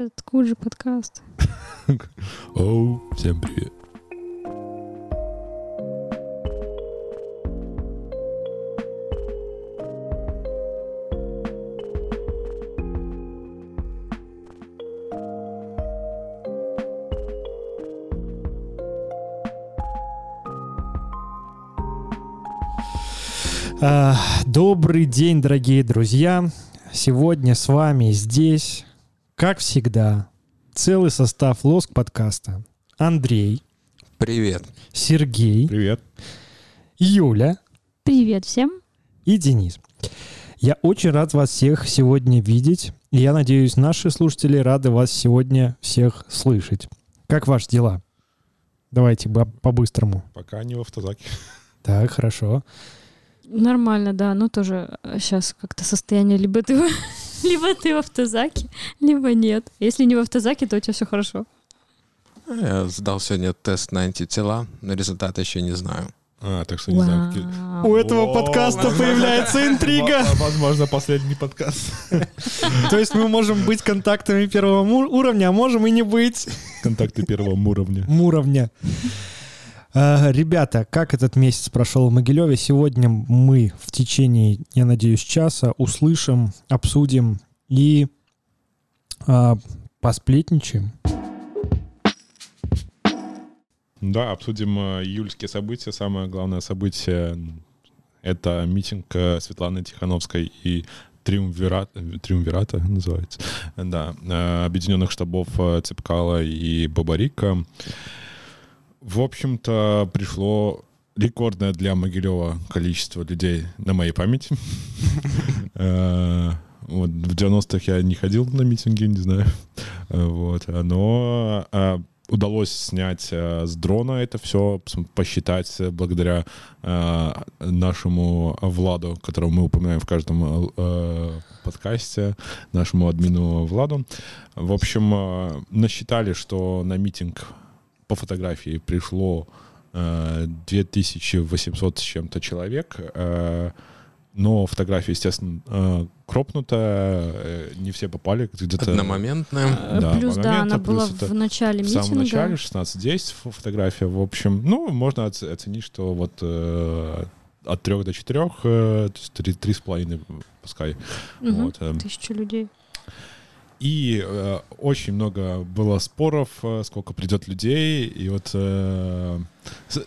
Это Куджи подкаст. Оу, всем привет. А, Добрый день, дорогие друзья. Сегодня с вами здесь, как всегда, целый состав Лоск подкаста. Андрей, Привет. Сергей, Привет. Юля Привет всем. и Денис. Я очень рад вас всех сегодня видеть. И я надеюсь, наши слушатели рады вас сегодня всех слышать. Как ваши дела? Давайте по-быстрому. Пока не в автозаке. Так, хорошо. Нормально, да. Ну, тоже сейчас как-то состояние либо ты, либо ты в автозаке, либо нет. Если не в автозаке, то у тебя все хорошо. Я сдал сегодня тест на антитела, но результаты еще не знаю. А, так что не знаю. У этого подкаста появляется интрига. Возможно, последний подкаст. То есть мы можем быть контактами первого уровня, а можем и не быть. Контакты первого уровня. уровня. А, Ребята, как этот месяц прошел в Могилеве? Сегодня мы в течение, я надеюсь, часа услышим, обсудим и а, посплетничаем. Да, обсудим э, июльские события. Самое главное событие — это митинг э, Светланы Тихановской и Триумвират, Триумвирата называется, да, э, объединенных штабов э, Цепкала и Бабарика. В общем-то, пришло рекордное для Могилева количество людей на моей памяти. Э, Вот, в 90-х я не ходил на митинги, не знаю. Э, Вот, но э, удалось снять с дрона это все, посчитать благодаря нашему Владу, которого мы упоминаем в каждом подкасте, нашему админу Владу. В общем, насчитали, что на митинг по фотографии пришло э, 2800 с чем-то человек, э, но фотография, естественно, э, кропнутая, э, не все попали, где-то Одномоментная. Э, да, Плюс, да, она была плюс это в начале в митинга. самом начале, 16-10 фо- фотография, в общем, ну, можно оц- оценить, что вот э, от 3 до 4, э, то есть 3, 3,5 пускай. Мгм. Вот, э. Тысячу людей. И э, очень много было споров, э, сколько придет людей, и вот э,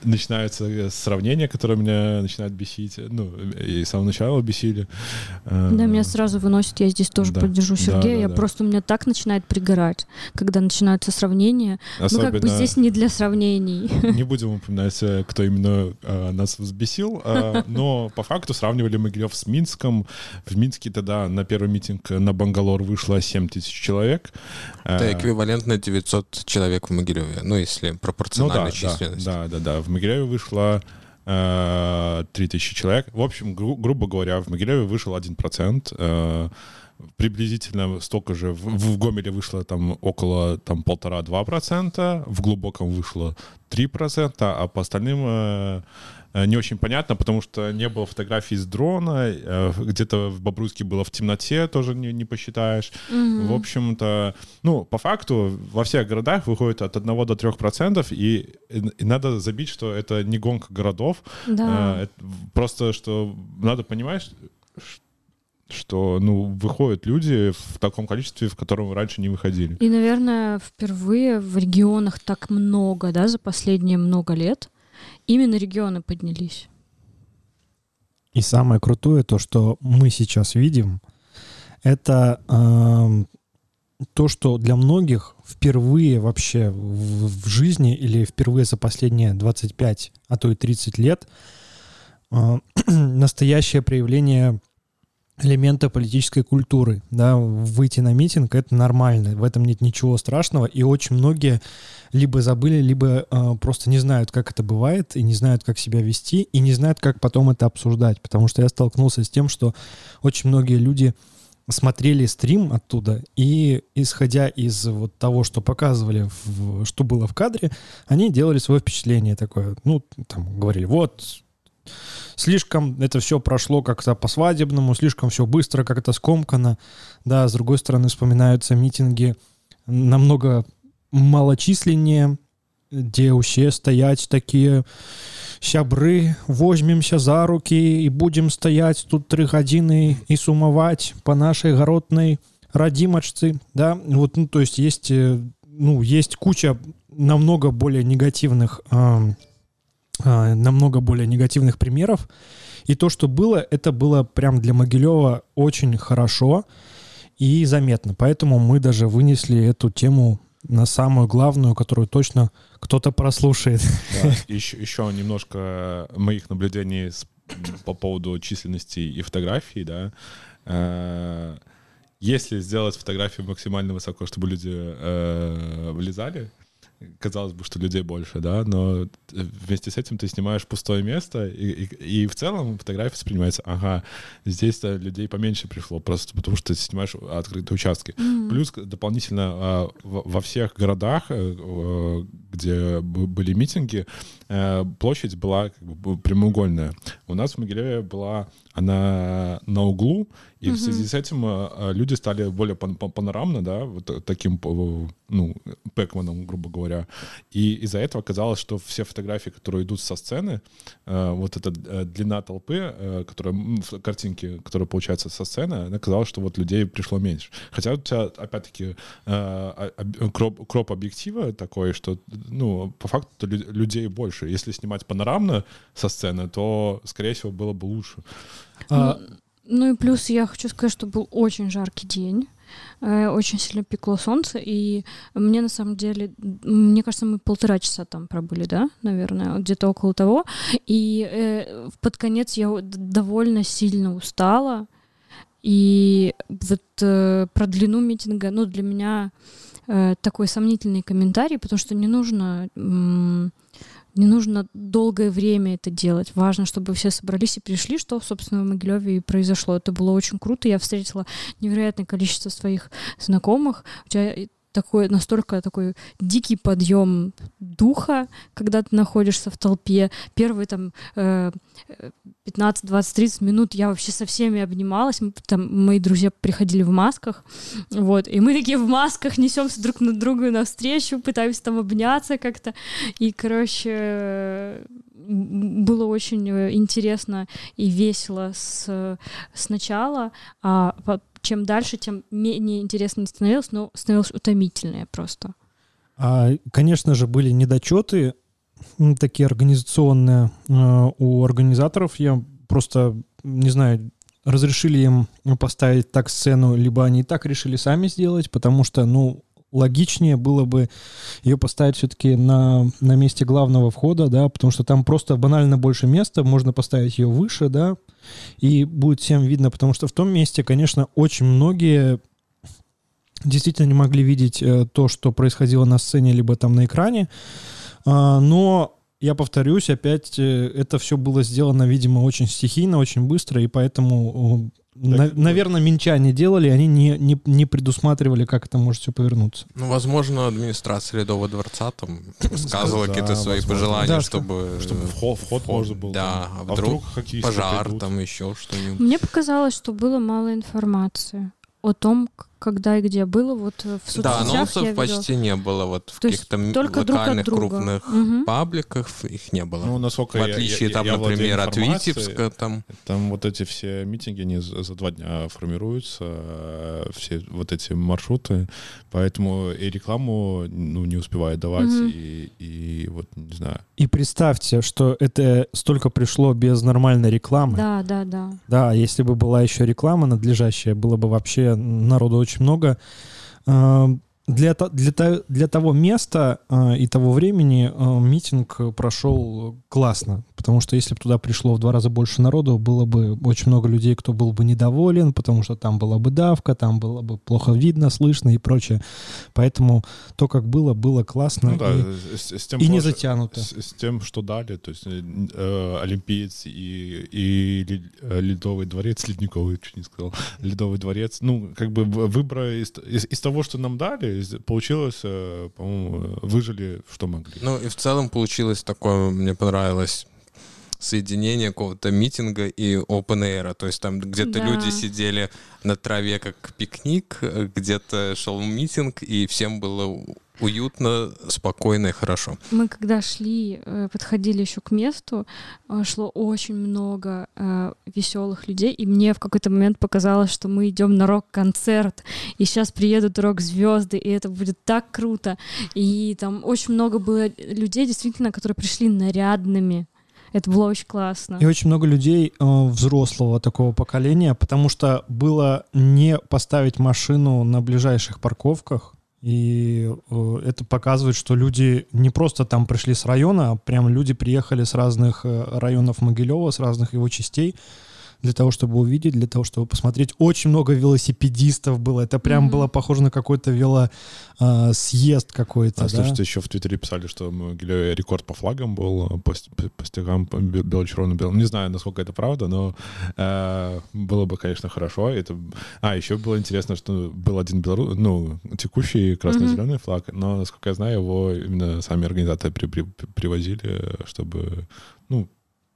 начинаются э, сравнения, которые меня начинают бесить, ну, и с самого начала бесили. Э, Да, меня сразу выносит, я здесь тоже да, поддержу да, Сергея. да, я да. просто, у меня так начинает пригорать, когда начинаются сравнения. Ну, как бы особенно- здесь не для сравнений. Не будем упоминать, э, кто именно э, нас взбесил, э, но по факту сравнивали Могилев с Минском. В Минске тогда на первый митинг на Бангалор вышло 7 тысяч человек. Это эквивалентно 900 человек в Могилеве, ну, если ну пропорционально да, численность. да, да, да. В Могилеве вышло э, 3000 человек. В общем, гру- грубо говоря, в Могилеве вышел 1%. э, приблизительно столько же в, в Гомеле вышло там около там полтора-два процента, в глубоком вышло 3 процента, а по остальным э, э, не очень понятно, потому что не было фотографий с дрона, э, где-то в Бобруйске было в темноте, тоже не, не посчитаешь. Мгм. В общем-то, ну, по факту во всех городах выходит от 1 до 3 процентов, и, и надо забить, что это не гонка городов, Да. Э, просто, что надо понимать, ш- что, ну, выходят люди в таком количестве, в котором раньше не выходили. И, наверное, впервые в регионах так много, да, за последние много лет. Именно регионы поднялись. И самое крутое, то, что мы сейчас видим, это эм, то, что для многих впервые вообще в, в жизни или впервые за последние 25, а то и 30 лет э, настоящее проявление элемента политической культуры. Да, выйти на митинг — это нормально, в этом нет ничего страшного, и очень многие либо забыли, либо э, просто не знают, как это бывает, и не знают, как себя вести, и не знают, как потом это обсуждать. Потому что я столкнулся с тем, что очень многие люди смотрели стрим оттуда, и исходя из вот того, что показывали, в- что было в кадре, они делали свое впечатление такое. Ну, там говорили, вот, слишком это все прошло как-то по-свадебному, слишком все быстро, как-то скомкано. Да, с другой стороны, вспоминаются митинги намного малочисленнее, где усе стаяць такія сябры возьмемся за руки і будем стаять тут три гадзіны і сумаваць по нашай гаротнай радзімачцы да вот ну то есть есть э, ну есть куча намного более негативных а, а, намного более негативных примеров и то что было это было прям для могилева очень хорошо и заметно поэтому мы даже вынесли эту тему на самую главную, которую точно кто-то прослушает. Да, еще, еще немножко моих наблюдений с, по поводу численности и фотографий, да. Э, если сделать фотографию максимально высоко, чтобы люди э, влезали, казалось бы, что людей больше, да, но вместе с этим ты снимаешь пустое место, и, и, и в целом фотография воспринимается, ага, здесь-то людей поменьше пришло, просто потому что ты снимаешь открытые участки. Mm-hmm. Плюс дополнительно а, во всех городах, э, где были митинги, э, площадь была как бы прямоугольная. У нас в Могилеве была она на углу, и mm-hmm. в связи с этим э, люди стали более панорамно, да, вот таким, ну, Пэкманом, грубо говоря. И из-за этого оказалось, что все фотографии, которые идут со сцены, э, вот эта длина толпы, которая в картинке, которая получается со сцены, оказалось, что вот людей пришло меньше. Хотя у тебя, опять-таки, кроп, кроп объектива такой, что, ну, по факту людей больше. Если снимать панорамно со сцены, то, скорее всего, было бы лучше. А... Ну, ну и плюс я хочу сказать, что был очень жаркий день э, очень сильно пекло солнце, и мне на самом деле, мне кажется, мы полтора часа там пробыли, да, наверное, где-то около того, и э, под конец я довольно сильно устала, и вот э, про длину митинга, ну, для меня э, такой сомнительный комментарий, потому что не нужно... Не нужно долгое время это делать. Важно, чтобы все собрались и пришли, что, собственно, в Могилеве и произошло. Это было очень круто. Я встретила невероятное количество своих знакомых. У тебя такой настолько такой дикий подъем духа, когда ты находишься в толпе. Первые там э, 15, 20, 30 минут я вообще со всеми обнималась. Там мои друзья приходили в масках, вот, и мы такие в масках несемся друг на друга навстречу, пытаемся там обняться как-то. И, короче, было очень э, интересно и весело с, сначала, а чем дальше, тем менее интересно становилось, но становилось утомительнее просто. А, конечно же, были недочеты такие организационные э, у организаторов. Я просто, не знаю, разрешили им поставить так сцену, либо они и так решили сами сделать, потому что, ну, логичнее было бы ее поставить все-таки на, на месте главного входа, да, потому что там просто банально больше места, можно поставить ее выше, да, и будет всем видно, потому что в том месте, конечно, очень многие действительно не могли видеть э, то, что происходило на сцене, либо там на экране, а, но я повторюсь, опять э, это все было сделано, видимо, очень стихийно, очень быстро, и поэтому на, наверное, минчане делали, они не, не, не предусматривали, как это может все повернуться. Ну, возможно, администрация Ледового дворца там сказывала какие-то свои пожелания, чтобы... Чтобы вход, вход можно был. Да, а, а вдруг, пожар, там еще что-нибудь. Мне показалось, что было мало информации о том, когда и где было, вот э, в соцсетях Да, анонсов я почти не было, вот в каких-то локальных крупных угу. пабликах их не было. Ну, насколько в отличие, я, там, я например, от Витебска. Там... там вот эти все митинги, они за два дня формируются, э, все вот эти маршруты, поэтому и рекламу ну, не успевает давать, угу. и, и вот, не знаю. И представьте, что это столько пришло без нормальной рекламы. Да, да, да. Да, если бы была еще реклама надлежащая, было бы вообще народу очень очень много. Для, для, для того места э, и того времени э, митинг прошел классно, потому что если бы туда пришло в два раза больше народу, было бы очень много людей, кто был бы недоволен, потому что там была бы давка, там было бы плохо видно, слышно и прочее. Поэтому то, как было, было классно ну, да, и, с, с тем и не затянуто. С, с тем, что дали, то есть э, Олимпиец и, и э, Ледовый дворец, Ледниковый, чуть не сказал, Ледовый дворец, ну, как бы выбор из, из, из того, что нам дали, получилось, э, по-моему, выжили, что могли. Ну и в целом получилось такое, мне понравилось соединение какого-то митинга и open air. То есть там где-то да. люди сидели на траве как пикник, где-то шел митинг, и всем было уютно, спокойно и хорошо. Мы когда шли, э, подходили еще к месту, э, шло очень много э, веселых людей, и мне в какой-то момент показалось, что мы идем на рок-концерт, и сейчас приедут рок-звезды, и это будет так круто. И там очень много было людей, действительно, которые пришли нарядными. Это было очень классно. И очень много людей э, взрослого такого поколения, потому что было не поставить машину на ближайших парковках, и э, это показывает, что люди не просто там пришли с района, а прям люди приехали с разных э, районов Могилева, с разных его частей, для того, чтобы увидеть, для того, чтобы посмотреть. Очень много велосипедистов было. Это прям mm-hmm. было похоже на какой-то велосъезд а, какой-то. А, да? слушайте, еще в Твиттере писали, что рекорд по флагам был, по, по стягам бело-червоно-белым. Не знаю, насколько это правда, но э, было бы, конечно, хорошо. Это... А, еще было интересно, что был один белорус, ну, текущий красно-зеленый mm-hmm. флаг, но, насколько я знаю, его именно сами организаторы при, при, привозили, чтобы, ну,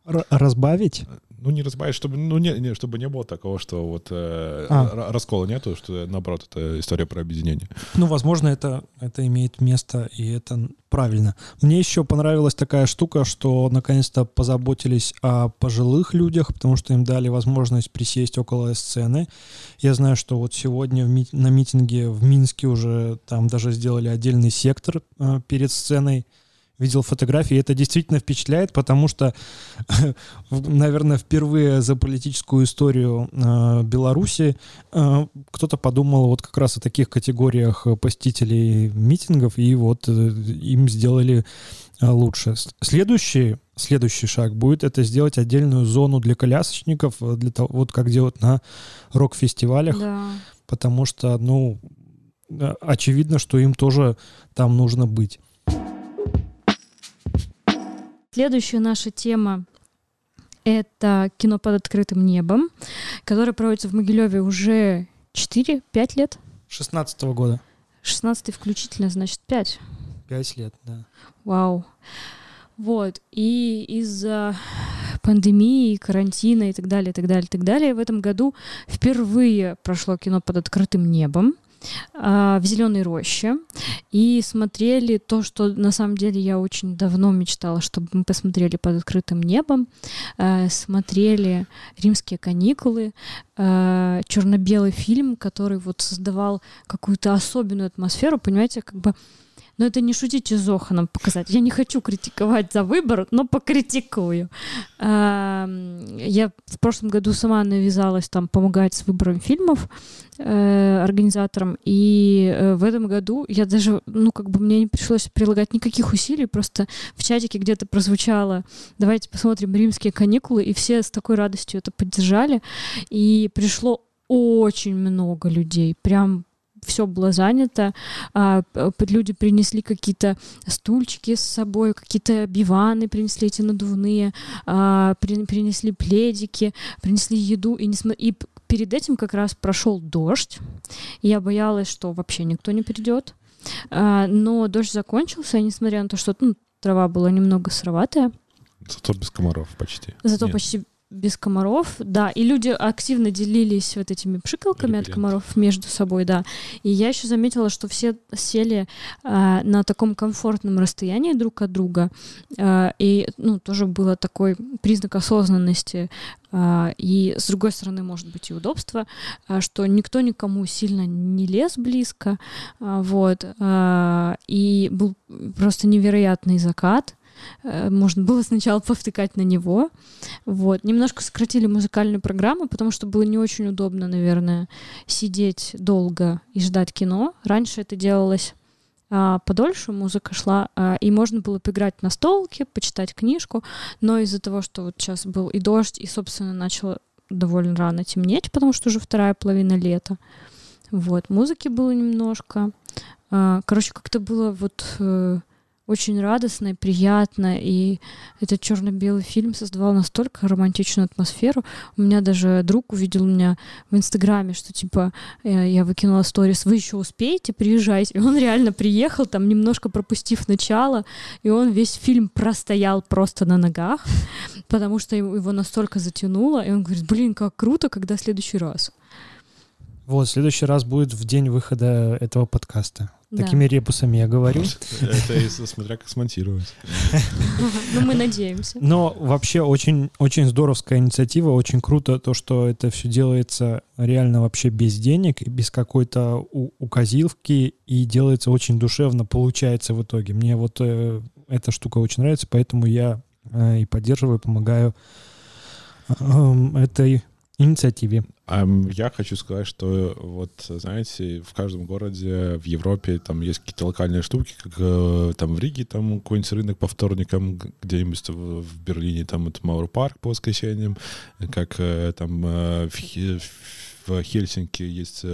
разбавить? Ну, не разбавить, чтобы, ну, не, не, чтобы не было такого, что вот э, а. раскола нету, что, наоборот, это история про объединение. Ну, возможно, это, это имеет место, и это правильно. Мне еще понравилась такая штука, что наконец-то позаботились о пожилых людях, потому что им дали возможность присесть около сцены. Я знаю, что вот сегодня в ми- на митинге в Минске уже там даже сделали отдельный сектор э, перед сценой, видел фотографии, и это действительно впечатляет, потому что, наверное, впервые за политическую историю э, Беларуси э, кто-то подумал вот как раз о таких категориях посетителей митингов, и вот э, им сделали э, лучше. Следующий, следующий шаг будет это сделать отдельную зону для колясочников, э, для того, вот как делают на рок-фестивалях, да. потому что, ну, э, очевидно, что им тоже там нужно быть. Следующая наша тема это кино под открытым небом, которое проводится в Могилеве уже 4-5 лет. 16 -го года. 16 включительно, значит, 5. 5 лет, да. Вау. Вот. И из-за пандемии, карантина и так далее, и так далее, и так далее, в этом году впервые прошло кино под открытым небом. А, в зеленой роще и смотрели то, что на самом деле я очень давно мечтала, чтобы мы посмотрели под открытым небом, а, смотрели римские каникулы, а, черно-белый фильм, который вот создавал какую-то особенную атмосферу, понимаете, как бы но это не шутите с Зоханом показать. Я не хочу критиковать за выбор, но покритикую. Я в прошлом году сама навязалась там помогать с выбором фильмов э, организаторам, и э, в этом году я даже, ну, как бы мне не пришлось прилагать никаких усилий, просто в чатике где-то прозвучало «давайте посмотрим римские каникулы», и все с такой радостью это поддержали, и пришло очень много людей, прям все было занято, а, люди принесли какие-то стульчики с собой, какие-то биваны принесли эти надувные, а, принесли пледики, принесли еду, и, не см... и перед этим как раз прошел дождь, и я боялась, что вообще никто не придет, а, но дождь закончился, и несмотря на то, что ну, трава была немного сыроватая, Зато без комаров почти. Зато Нет. почти без комаров, да, и люди активно делились вот этими пшикалками от комаров между собой, да. И я еще заметила, что все сели э, на таком комфортном расстоянии друг от друга, э, и, ну, тоже было такой признак осознанности, э, и с другой стороны, может быть, и удобство, э, что никто никому сильно не лез близко, э, вот, э, и был просто невероятный закат, можно было сначала повтыкать на него. Вот. Немножко сократили музыкальную программу, потому что было не очень удобно, наверное, сидеть долго и ждать кино. Раньше это делалось а, подольше, музыка шла, а, и можно было поиграть на столке, почитать книжку, но из-за того, что вот сейчас был и дождь, и, собственно, начало довольно рано темнеть, потому что уже вторая половина лета. Вот, музыки было немножко. А, короче, как-то было вот... Очень радостно и приятно, и этот черно-белый фильм создавал настолько романтичную атмосферу. У меня даже друг увидел меня в Инстаграме, что типа э, я выкинула сторис, вы еще успеете, приезжайте. И он реально приехал, там немножко пропустив начало, и он весь фильм простоял просто на ногах, потому что его настолько затянуло, и он говорит, блин, как круто, когда следующий раз. Вот, следующий раз будет в день выхода этого подкаста. Такими ребусами я говорю. Это смотря как смонтировать. Ну, мы надеемся. Но вообще очень, очень здоровская инициатива, очень круто то, что это все делается реально вообще без денег, без какой-то указилки, и делается очень душевно, получается в итоге. Мне вот э, эта штука очень нравится, поэтому я э, и поддерживаю, помогаю э, этой инициативе. Я хочу сказать, что вот, знаете, в каждом городе в Европе там есть какие-то локальные штуки, как э, там в Риге там какой-нибудь рынок по вторникам, где-нибудь в Берлине там это Маур парк по воскресеньям, как э, там э, в, в Хельсинки есть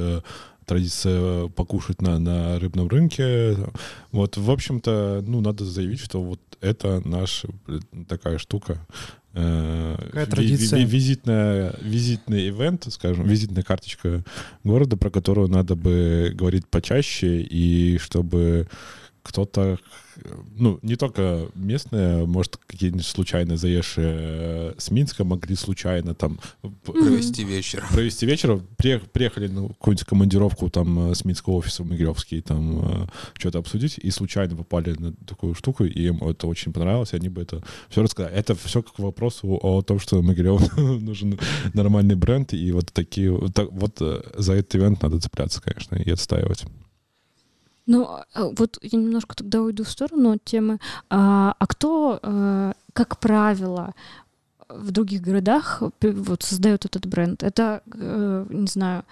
традиция покушать на, на рыбном рынке. Вот, в общем-то, ну, надо заявить, что вот это наша такая штука. Э, Какая традиция? Визитная, визитный ивент, скажем, визитная карточка города, про которую надо бы говорить почаще, и чтобы кто-то ну, не только местные, может, какие-нибудь случайно заезжие э, с Минска могли случайно там... Провести вечер. Провести вечер. Приехали на какую-нибудь командировку там э, с Минского офиса в Могилевский, там э, что-то обсудить, и случайно попали на такую штуку, и им это очень понравилось, и они бы это все рассказали. Это все как вопрос о том, что Могилев нужен нормальный бренд, и вот такие... Вот за этот ивент надо цепляться, конечно, и отстаивать. Ну, а, вот я немножко тогда уйду в сторону от темы. А, а кто, а, как правило, в других городах вот создает этот бренд? Это, э, не знаю,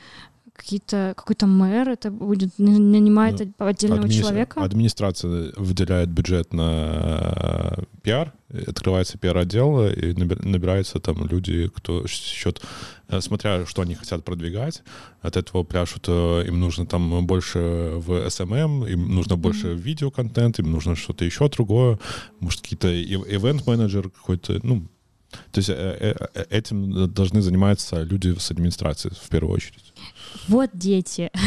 какие-то какой-то мэр это будет нанимает ну, отдельного админи... человека? Администрация выделяет бюджет на э, пиар, открывается пиар-отдел, и набираются там люди, кто счет, э, смотря что они хотят продвигать, от этого пляшут, э, им нужно там больше в SMM, им нужно больше mm-hmm. видеоконтент, им нужно что-то еще другое, может какие-то ивент-менеджер какой-то, ну, то есть этим должны заниматься люди с администрации в первую очередь. Вот дети.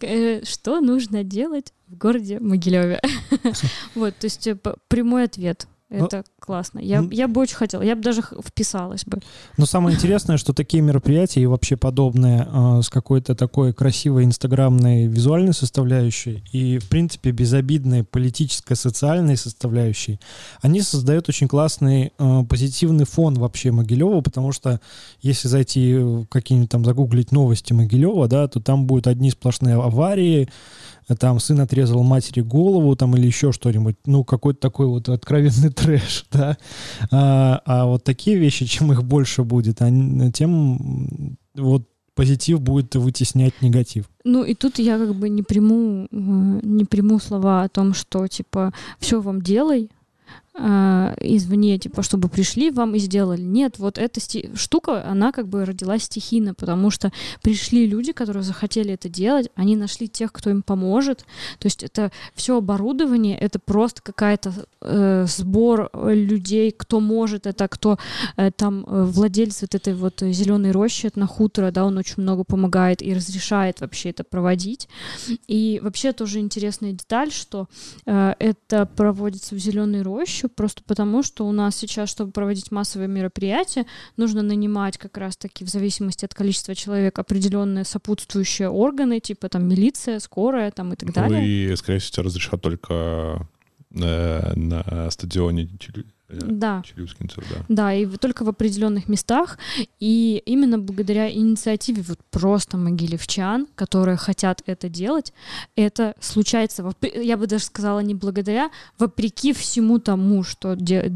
Э, что нужно делать в городе Могилеве? Вот, то есть э, прямой ответ. Ну, Это классно. Я, я бы очень хотела, я бы даже вписалась бы. Но самое интересное, что такие мероприятия и вообще подобные э, с какой-то такой красивой инстаграмной визуальной составляющей и, в принципе, безобидной политической, социальной составляющей, они создают очень классный э, позитивный фон вообще Могилева, потому что если зайти какие-нибудь там загуглить новости Могилева, да, то там будут одни сплошные аварии, там сын отрезал матери голову, там или еще что-нибудь, ну, какой-то такой вот откровенный трэш, да. А, а вот такие вещи, чем их больше будет, они, тем вот позитив будет вытеснять негатив. Ну и тут я как бы не приму, э, не приму слова о том, что типа все вам делай, э, извне, типа, чтобы пришли вам и сделали. Нет, вот эта штука, она как бы родилась стихийно, потому что пришли люди, которые захотели это делать, они нашли тех, кто им поможет. То есть это все оборудование, это просто какая-то э, сбор людей, кто может это, кто э, там э, владелец вот этой вот зеленой рощи на хутора, да, он очень много помогает и разрешает вообще это проводить. И вообще тоже интересная деталь, что э, это проводится в зеленой роще, помощью, просто потому что у нас сейчас, чтобы проводить массовые мероприятия, нужно нанимать как раз-таки в зависимости от количества человек определенные сопутствующие органы, типа там милиция, скорая там и так далее. Ну и, скорее всего, разрешат только э, на стадионе да. Челюскинцев, да. Да, и только в определенных местах. И именно благодаря инициативе вот просто могилевчан, которые хотят это делать, это случается, я бы даже сказала, не благодаря, вопреки всему тому, что де,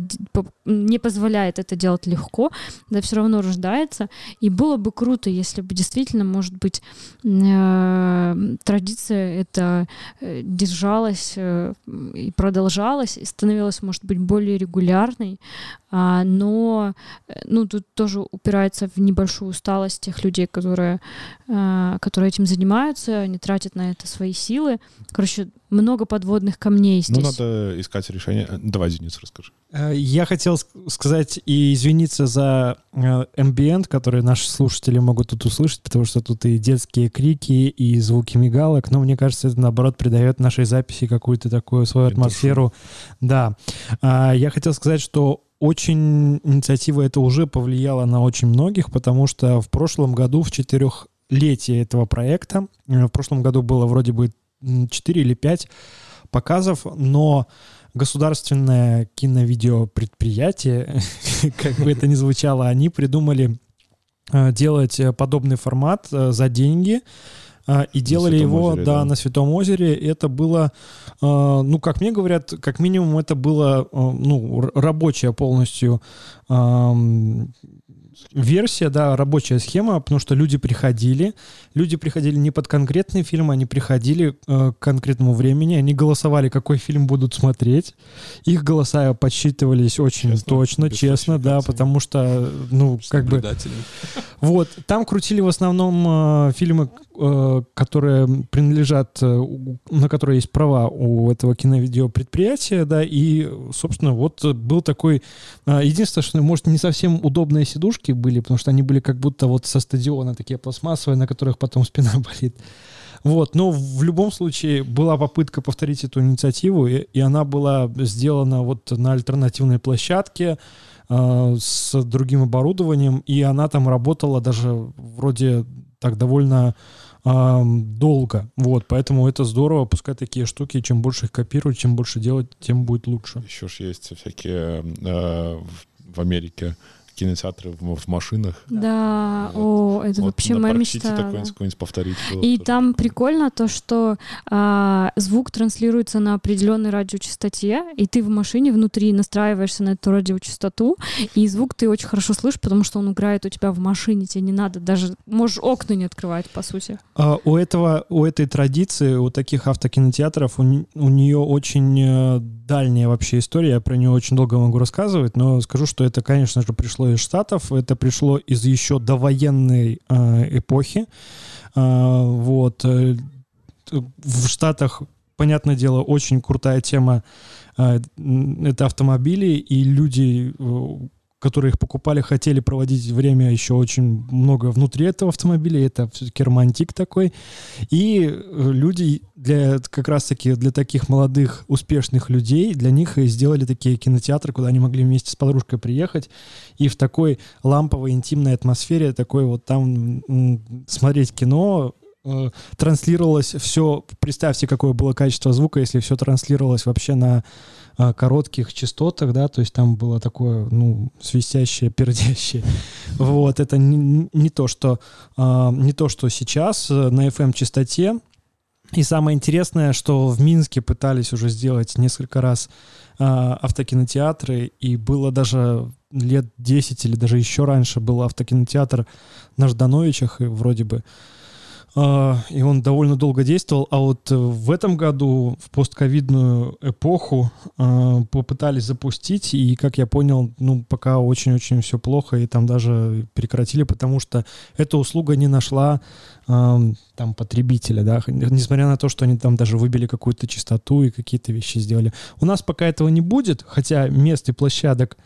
не позволяет это делать легко, да все равно рождается. И было бы круто, если бы действительно, может быть, э, традиция это э, держалась э, и продолжалась, и становилась, может быть, более регулярной, популярный, а, но э, ну, тут тоже упирается в небольшую усталость тех людей, которые, а, которые этим занимаются, они тратят на это свои силы. Короче, много подводных камней Ну, здесь. надо искать решение. Давай, Денис, расскажи. Э, Я хотел ск- сказать и извиниться за э, ambient, который наши слушатели могут тут услышать, потому что тут и детские крики, и звуки мигалок, но мне кажется, это наоборот придает нашей записи какую-то такую свою атмосферу. Да. А, Я хотел сказать, что очень инициатива это уже повлияла на очень многих, потому что в прошлом году, в четырехлетие этого проекта, э, в прошлом году было вроде бы 4 или 5 показов, но государственное киновидеопредприятие, как бы это ни звучало, они придумали э, делать э, подобный формат за деньги и делали его, озере, да, да. на Святом озере. Это было, э, ну, как мне говорят, как минимум это было, э, ну, рабочая полностью версия, да, рабочая схема, потому что люди приходили, люди приходили не под конкретный фильм, они приходили э, к конкретному времени, они голосовали, какой фильм будут смотреть, их голоса подсчитывались очень Честно? точно, честно, да, потому что, ну, как бы, вот, там крутили в основном э, фильмы, которые принадлежат, э, на которые есть права у этого киновидеопредприятия, да, и, собственно, вот э, был такой... э, единственное, что, может, не совсем удобные сидушки были, потому что они были как будто вот со стадиона, такие пластмассовые, на которых потом спина болит. Вот, но в любом случае была попытка повторить эту инициативу, и, и она была сделана вот на альтернативной площадке э, с другим оборудованием, и она там работала даже вроде так довольно долго. Вот, поэтому это здорово, пускай такие штуки, чем больше их копируют, чем больше делать, тем будет лучше. Еще ж есть всякие э, в Америке кинотеатры в, в машинах. Да, Вот. о, это Вот вообще моя мечта. такое да. повторить. было И тоже там прикольно. то, что а, звук транслируется на определенной радиочастоте, и ты в машине внутри настраиваешься на эту радиочастоту, и звук ты очень хорошо слышишь, потому что он играет у тебя в машине, тебе не надо даже, можешь окна не открывать, по сути. А, у этого, у этой традиции, у таких автокинотеатров, у, у нее очень э, дальняя вообще история, я про нее очень долго могу рассказывать, но скажу, что это, конечно же, пришло из Штатов, это пришло из еще довоенной э, эпохи. А, вот. э, т- В Штатах, понятное дело, очень крутая тема э, м, это автомобили, и люди, э, которые их покупали, хотели проводить время еще очень много внутри этого автомобиля. Это все-таки романтик такой. И э, люди для как раз-таки для таких молодых, успешных людей, для них и сделали такие кинотеатры, куда они могли вместе с подружкой приехать и в такой ламповой, интимной атмосфере такой вот там смотреть кино, э, транслировалось все, представьте, какое было качество звука, если все транслировалось вообще на а, коротких частотах, да, то есть там было такое, ну, свистящее, пердящее. Вот, это не, не то, что, а, не то, что сейчас э, на FM-частоте. И самое интересное, что в Минске пытались уже сделать несколько раз а, автокинотеатры, и было даже лет 10 или даже еще раньше был автокинотеатр на Ждановичах, и вроде бы и он довольно долго действовал. А вот э, в этом году, в постковидную эпоху, а, попытались запустить, и, как я понял, ну, пока очень-очень все плохо, и там даже прекратили, потому что эта услуга не нашла ам, там потребителя, да, несмотря на то, что они там даже выбили какую-то частоту и какие-то вещи сделали. У нас пока этого не будет, хотя мест и площадок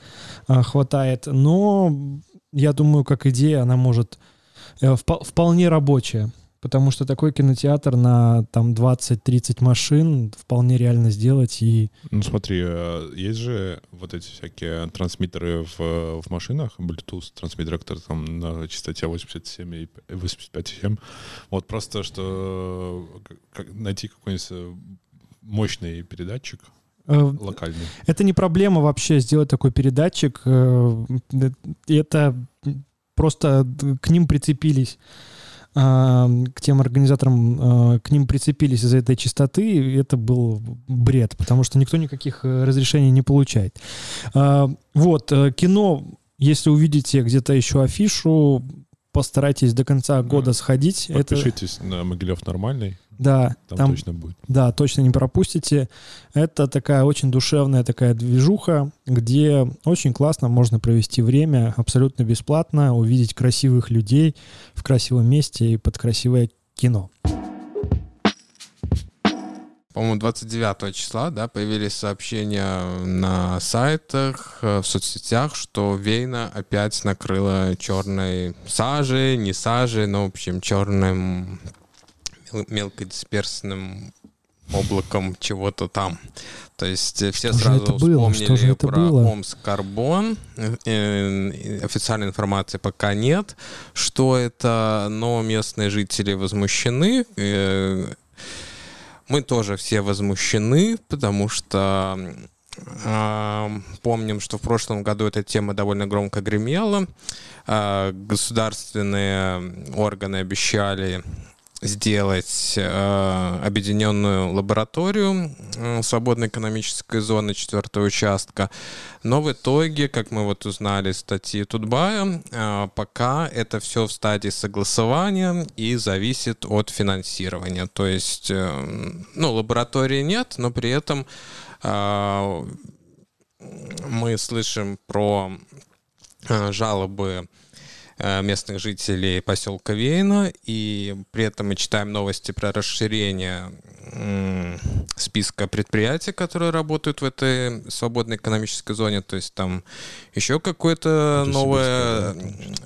а, хватает, но я думаю, как идея, она может э, впо- вполне рабочая. Потому что такой кинотеатр на там 20-30 машин вполне реально сделать. И Ну смотри, э, есть же вот эти всякие трансмиттеры в, в машинах, Bluetooth трансмиттеры, которые там на частоте 87 и 85,7. Вот просто, что э, найти какой-нибудь э, мощный передатчик локальный. это не проблема вообще сделать такой передатчик. Это просто к ним прицепились к тем организаторам, а, к ним прицепились из-за этой частоты, и это был бред, потому что никто никаких э, разрешений не получает. А, Вот, э, кино, если увидите где-то еще афишу, постарайтесь до конца года сходить. Подпишитесь это... на Могилев нормальный. Да, там, там точно будет. Да, точно не пропустите. Это такая очень душевная такая движуха, где очень классно можно провести время абсолютно бесплатно, увидеть красивых людей в красивом месте и под красивое кино по-моему, 29 числа, да, появились сообщения на сайтах, э, в соцсетях, что Вейна опять накрыла черной сажей, не сажей, но, в общем, черным мелкодисперсным облаком чего-то там. То есть э, все что сразу это было? вспомнили что это про было? Омск Карбон. Э, официальной информации пока нет, что это, но местные жители возмущены. Мы тоже все возмущены, потому что помним, что в прошлом году эта тема довольно громко гремела. Э, государственные органы обещали сделать э, объединенную лабораторию э, свободной экономической зоны четвертого участка. Но в итоге, как мы вот узнали из статьи Тутбая, э, пока это все в стадии согласования и зависит от финансирования. То есть, э, ну, лаборатории нет, но при этом э, мы слышим про э, жалобы местных жителей поселка Вейна, и при этом мы читаем новости про расширение списка предприятий, которые работают в этой свободной экономической зоне, то есть там еще какое-то новое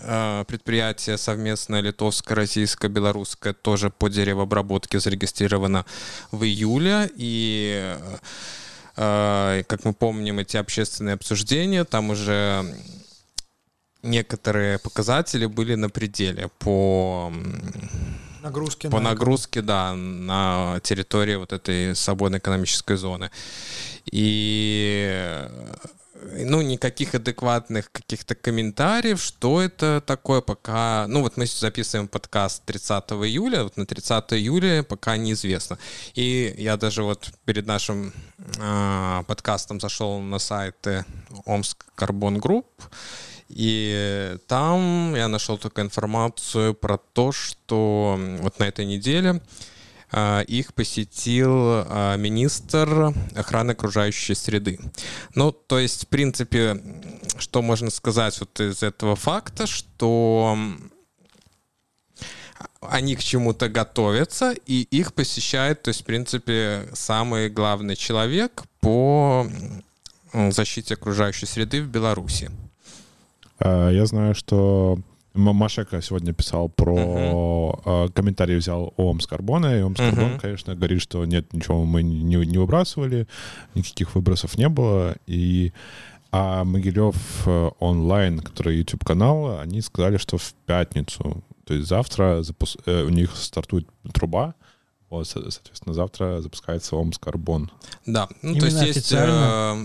да, предприятие совместное литовское, российское, белорусское тоже по деревообработке зарегистрировано в июле, и э, как мы помним, эти общественные обсуждения, там уже некоторые показатели были на пределе по нагрузке по на нагрузке, да, на территории вот этой свободной экономической зоны. И ну, никаких адекватных каких-то комментариев, что это такое, пока... Ну, вот мы записываем подкаст 30 июля, вот на 30 июля пока неизвестно. И я даже вот перед нашим э, подкастом зашел на сайт Омск Карбон Групп, и там я нашел только информацию про то, что вот на этой неделе а, их посетил а, министр охраны окружающей среды. Ну, то есть, в принципе, что можно сказать вот из этого факта, что они к чему-то готовятся, и их посещает, то есть, в принципе, самый главный человек по защите окружающей среды в Беларуси. А, я знаю, что Машека сегодня писал про uh-huh. комментарий взял о Омскарбона, и Омскарбон, uh-huh. конечно, говорит, что нет, ничего мы не, не выбрасывали, никаких выбросов не было, и а Могилев э, онлайн, который YouTube канал, они сказали, что в пятницу, то есть завтра запус... Э, у них стартует труба, вот, соответственно, завтра запускается Омск Арбон. Да, ну Именно то есть есть э,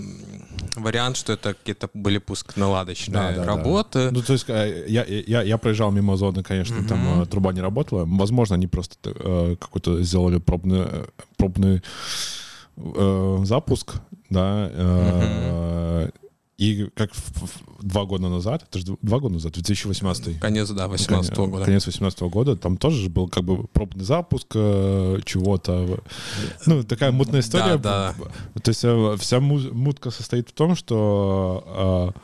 вариант, что это какие-то были пусконаладочные да, да, работы. Да. Ну то есть э, я, я, я проезжал мимо зоны, конечно, угу. там э, труба не работала. Возможно, они просто э, какой-то сделали пробный, э, пробный э, запуск, да, э, угу. И как в, в, два года назад, это же два года назад, 2018. Конец, да, 2018 -го года. Конец 2018 года, там тоже был как бы пробный запуск э, чего-то. Ну, такая мутная история. Да, да. То есть э, вся мутка состоит в том, что э,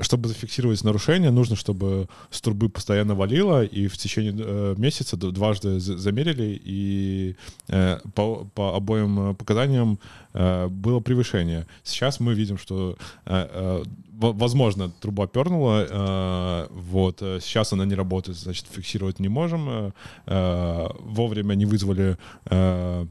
чтобы зафиксировать нарушение, нужно, чтобы с трубы постоянно валило, и в течение э, месяца дважды замерили, и э, по, по обоим показаниям э, было превышение. Сейчас мы видим, что, э, э, возможно, труба пернула, э, вот, э, сейчас она не работает, значит, фиксировать не можем. Э, э вовремя не вызвали э, Э,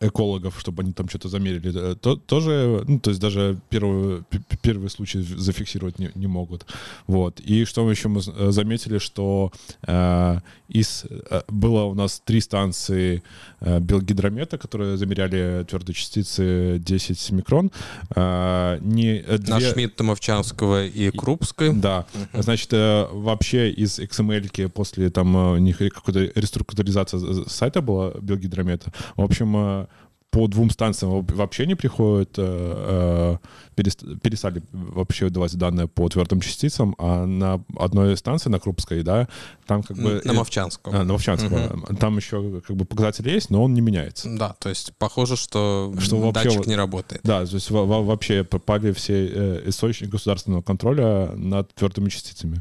экологов, чтобы они там что-то замерили, то, тоже, ну, то есть даже первый, первый случай зафиксировать не, не могут. Вот. И что еще мы э, заметили, что э, из, э, было у нас три станции э, белгидромета, которые замеряли твердые частицы 10 микрон. Э, не, две... Наш МИД Томовчанского и Крупской. Да. Значит, э, вообще из XML после там у них какой-то реструктуризация сайта была белгидромета. В общем, общем, по двум станциям вообще не приходят, э, перестали вообще давать данные по твердым частицам, а на одной станции, на Крупской, да, там как бы... На Мовчанском. А, на Мовчанском. Угу. Там еще как бы показатель есть, но он не меняется. Да, то есть похоже, что, что вообще, датчик не работает. Да, то есть вообще попали все э, источники государственного контроля над твердыми частицами.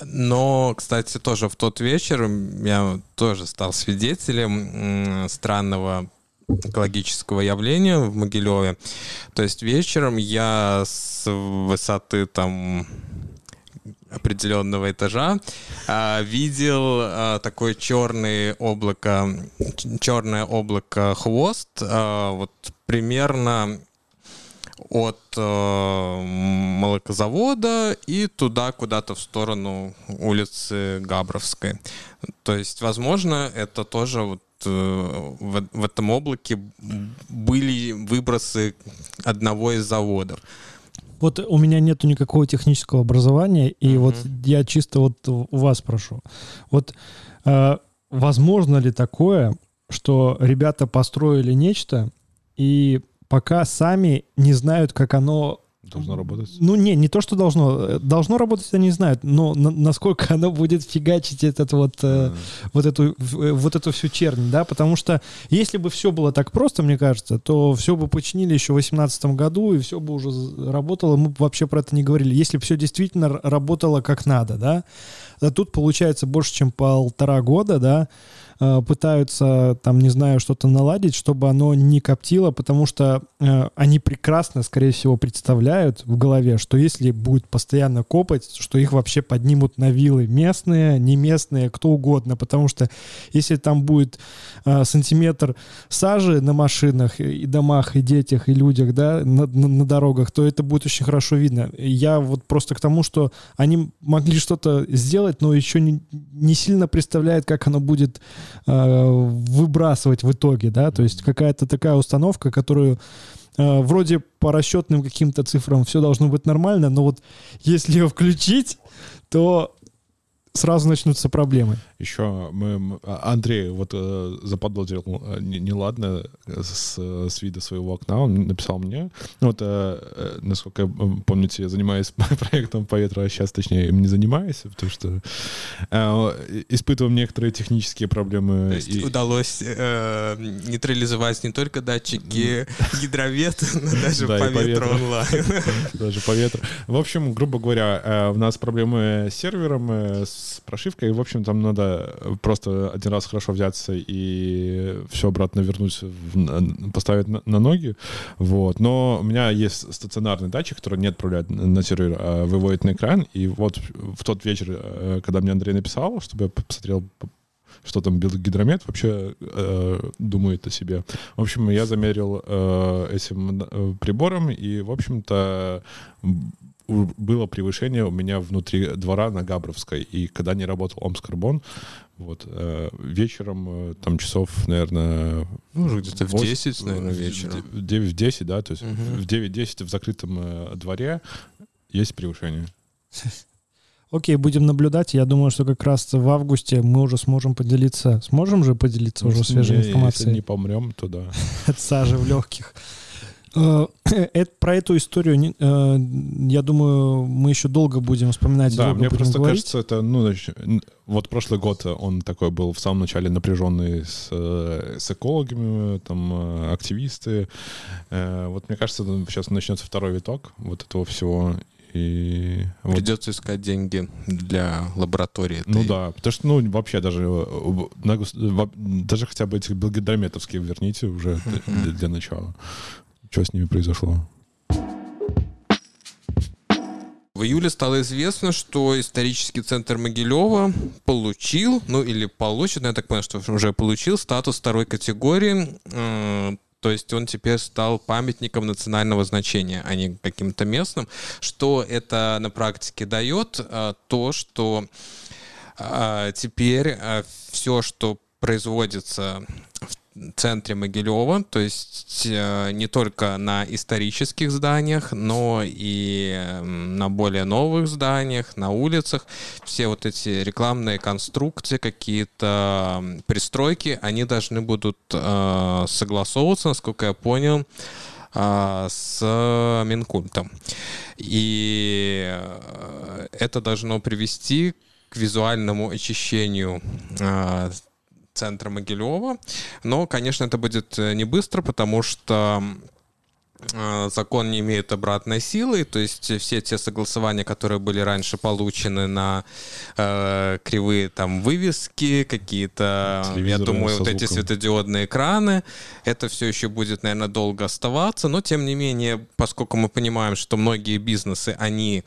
Но, кстати, тоже в тот вечер я тоже стал свидетелем странного экологического явления в Могилеве. То есть вечером я с высоты там определенного этажа а, видел а, такое черное облако, черное облако хвост, а, вот примерно от э, молокозавода и туда куда-то в сторону улицы Габровской. То есть, возможно, это тоже вот э, в, в этом облаке были выбросы одного из заводов. Вот у меня нету никакого технического образования, и mm-hmm. вот я чисто вот у вас прошу. Вот э, возможно ли такое, что ребята построили нечто, и пока сами не знают, как оно Должно работать? Ну, не, не то, что должно. Должно работать, они знают, но на, насколько оно будет фигачить этот вот, mm. вот, эту, вот эту всю чернь, да, потому что если бы все было так просто, мне кажется, то все бы починили еще в 2018 году, и все бы уже работало, мы бы вообще про это не говорили. Если бы все действительно работало как надо, да, а тут получается больше, чем полтора года, да, Э, пытаются, там, не знаю, что-то наладить, чтобы оно не коптило, потому что э, они прекрасно, скорее всего, представляют в голове, что если будет постоянно копать, что их вообще поднимут на вилы местные, не местные, кто угодно, потому что если там будет э, сантиметр сажи на машинах и домах, и детях, и людях, да, на, на, на дорогах, то это будет очень хорошо видно. Я вот просто к тому, что они могли что-то сделать, но еще не, не сильно представляют, как оно будет Э, выбрасывать в итоге, да, то есть какая-то такая установка, которую э, вроде по расчетным каким-то цифрам все должно быть нормально, но вот если ее включить, то сразу начнутся проблемы. Еще мы, а, Андрей вот э, заподозрил э, неладно с, с вида своего окна. Он написал мне. Ну, вот, э, э насколько помните, я занимаюсь проектом по ветру, а сейчас, точнее, им не занимаюсь, потому что э, испытываем некоторые технические проблемы. То есть и... удалось э, нейтрализовать не только датчики гидровет, но даже по ветру онлайн. Даже по ветру. В общем, грубо говоря, э, у нас проблемы с сервером, с прошивкой, в общем, там надо просто один раз хорошо взяться и все обратно вернуть, поставить на, на ноги. Вот. Но у меня есть стационарный датчик, который не отправляет на сервер, а выводит на экран. И вот в тот вечер, э, когда мне Андрей написал, чтобы я посмотрел что там гидромет вообще э, думает о себе. В общем, я замерил э, этим э, прибором, и, в общем-то, было превышение у меня внутри двора на Габровской. И когда не работал Омскарбон, вот, э, вечером, э, там часов, наверное... Ну, где-то в 10, наверное, вечером. В 9-10, да, то есть угу. в 9-10 в закрытом э, дворе есть превышение. Окей, будем наблюдать. Я думаю, что как раз в августе мы уже сможем поделиться. Сможем же поделиться уже свежей информацией? Если не помрем, то да. От сажи в легких. Э, это, про эту историю, э, я думаю, мы еще долго будем вспоминать. Да, мне просто говорить. кажется, это, ну, вот прошлый год он такой был в самом начале напряженный с, э, с экологами, там, активисты. Вот мне кажется, сейчас начнется второй виток вот этого всего. И Придется вот. искать деньги для лаборатории. Этой. Ну да, потому что, ну, вообще даже, даже хотя бы этих белгидрометовских верните уже для, для начала что с ними произошло. В июле стало известно, что исторический центр Могилева получил, ну или получит, ну, я так понимаю, что уже получил статус второй категории. То есть он теперь стал памятником национального значения, а не каким-то местным. Что это на практике дает? Э, то, что э, теперь все, что производится центре Могилева, то есть э, не только на исторических зданиях, но и на более новых зданиях, на улицах. Все вот эти рекламные конструкции, какие-то пристройки, они должны будут э, согласовываться, насколько я понял, э, с Минкультом. И это должно привести к визуальному очищению центра Могилева. Но, конечно, это будет э, не быстро, потому что э, закон не имеет обратной силы, то есть все те согласования, которые были раньше получены на э, кривые там вывески, какие-то, я думаю, вот эти светодиодные экраны, это все еще будет, наверное, долго оставаться, но тем не менее, поскольку мы понимаем, что многие бизнесы, они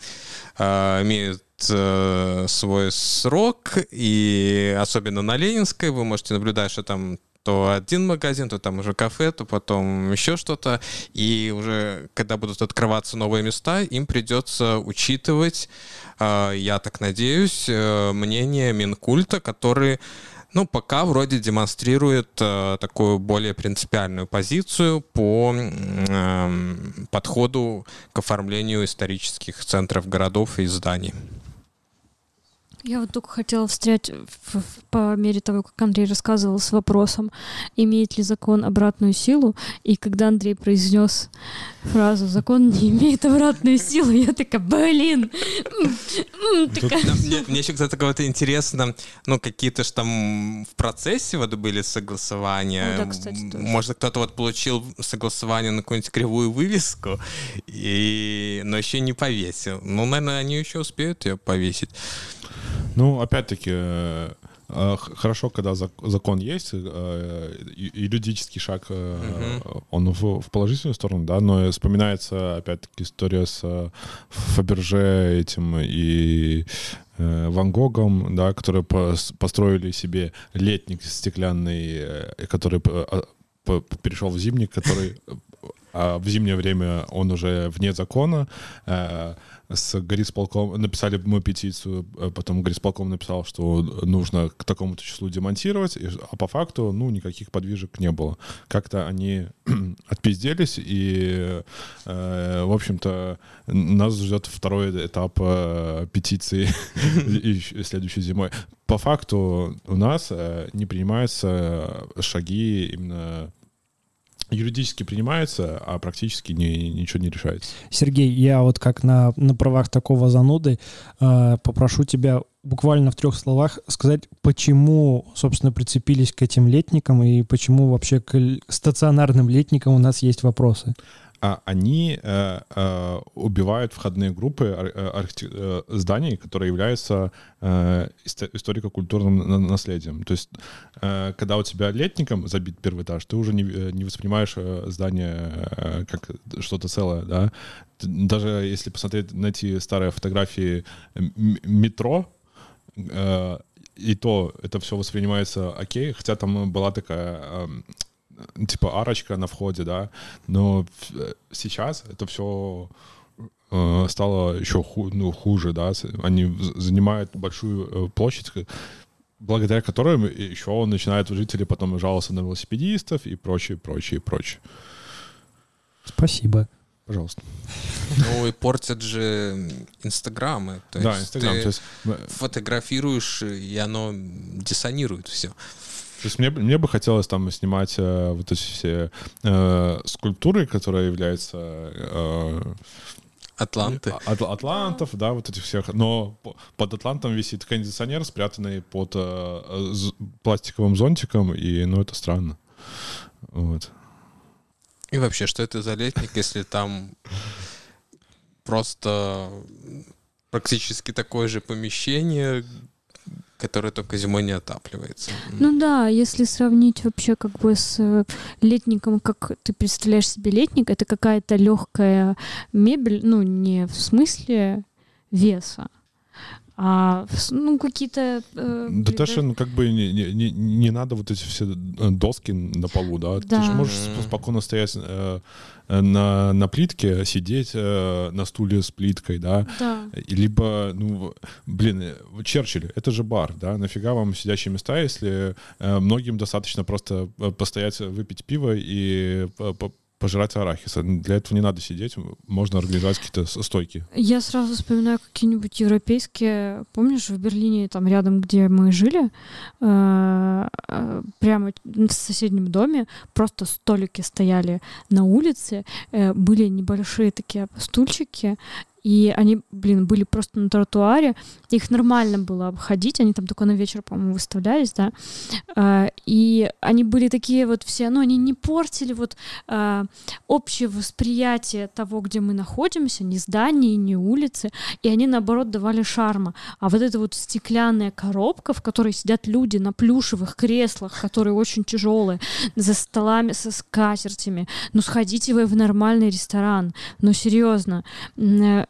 э, имеют э, свой срок, и особенно на Ленинской вы можете наблюдать, что там то один магазин, то там уже кафе, то потом еще что-то. И уже когда будут открываться новые места, им придется учитывать, э, я так надеюсь, э, мнение Минкульта, который ну, пока вроде демонстрирует э, такую более принципиальную позицию по э, подходу к оформлению исторических центров городов и зданий. Я вот только хотела встрять в, в, по мере того, как Андрей рассказывал с вопросом, имеет ли закон обратную силу. И когда Андрей произнес фразу «закон не имеет обратную силу», я такая «блин!» Мне, еще, кстати, кого-то интересно, ну, какие-то же там в процессе вот были согласования. Ну. Может, кто-то вот получил согласование на какую-нибудь кривую вывеску, но еще не повесил. Ну, наверное, они еще успеют ее повесить. Ну, опять-таки, э, э, хорошо, когда закон есть, э, юридический шаг, угу. он в, в положительную сторону, да, но вспоминается, опять-таки, история с Фаберже этим и Ван Гогом, да, которые построили себе летник стеклянный, который перешел в зимний, который а в зимнее время он уже вне закона, с горисполком, написали мы петицию, э, потом горисполком написал, что нужно к такому-то числу демонтировать, а по факту, ну, никаких подвижек не было. Как-то они отпизделись, и, э, в общем-то, нас ждет второй этап э, петиции следующей зимой. По факту у нас э, не принимаются шаги именно юридически принимается, а практически не, ничего не решается. Сергей, я вот как на, на правах такого зануды э, попрошу тебя буквально в трех словах сказать, почему, собственно, прицепились к этим летникам и почему вообще к стационарным летникам у нас есть вопросы. А они э, э, убивают входные группы э, зданий, которые являются историко-культурным наследием. То есть, когда у тебя летником забит первый этаж, ты уже не, не воспринимаешь здание как что-то целое, да. Даже если посмотреть, найти старые фотографии метро, и то это все воспринимается окей, хотя там была такая типа арочка на входе, да, но э, сейчас это все э, стало еще ху, ну, хуже, да, они занимают большую э, площадь, благодаря которым еще начинают жители потом жаловаться на велосипедистов и прочее, прочее, прочее. Спасибо. Пожалуйста. Ну и портят же инстаграмы. То да, инстаграм. Ты есть... фотографируешь, и оно диссонирует все. То есть мне, мне бы хотелось там снимать э, вот эти все э, скульптуры, которые являются... Э, Атланты. От, атлантов, да, вот этих всех. Но под Атлантом висит кондиционер, спрятанный под э, пластиковым зонтиком, и, ну, это странно. Вот. И вообще, что это за летник, если там просто практически такое же помещение, которая только зимой не отапливается. Ну да, если сравнить вообще как бы с э, летником, как ты представляешь себе летник, это какая-то легкая мебель, ну не в смысле веса, А ну какие-то... Э, да даже ну как бы не, не, не надо вот эти все э, доски на полу, да? да. Ты же можешь спокойно стоять э, на, на плитке, сидеть э, на стуле с плиткой, да? Да. Либо, ну, блин, э, Черчилль, это же бар, да? Нафига вам сидящие места, если э, многим достаточно просто э, постоять, выпить пиво и пожрать арахиса. Для этого не надо сидеть, можно организовать какие-то стойки. Я сразу вспоминаю какие-нибудь европейские, помнишь, в Берлине, там рядом, где мы жили, э, э, прямо в соседнем доме просто столики стояли на улице, э, были небольшие такие стульчики, и они, блин, были просто на тротуаре, их нормально было обходить, они там только на вечер, по-моему, выставлялись, да, а, и они были такие вот все, ну, они не портили вот а, общее восприятие того, где мы находимся, ни здания, ни улицы, и они, наоборот, давали шарма. А вот эта вот стеклянная коробка, в которой сидят люди на плюшевых креслах, которые очень тяжелые, за столами со скатертями, ну, сходите вы в нормальный ресторан, ну, серьезно, э,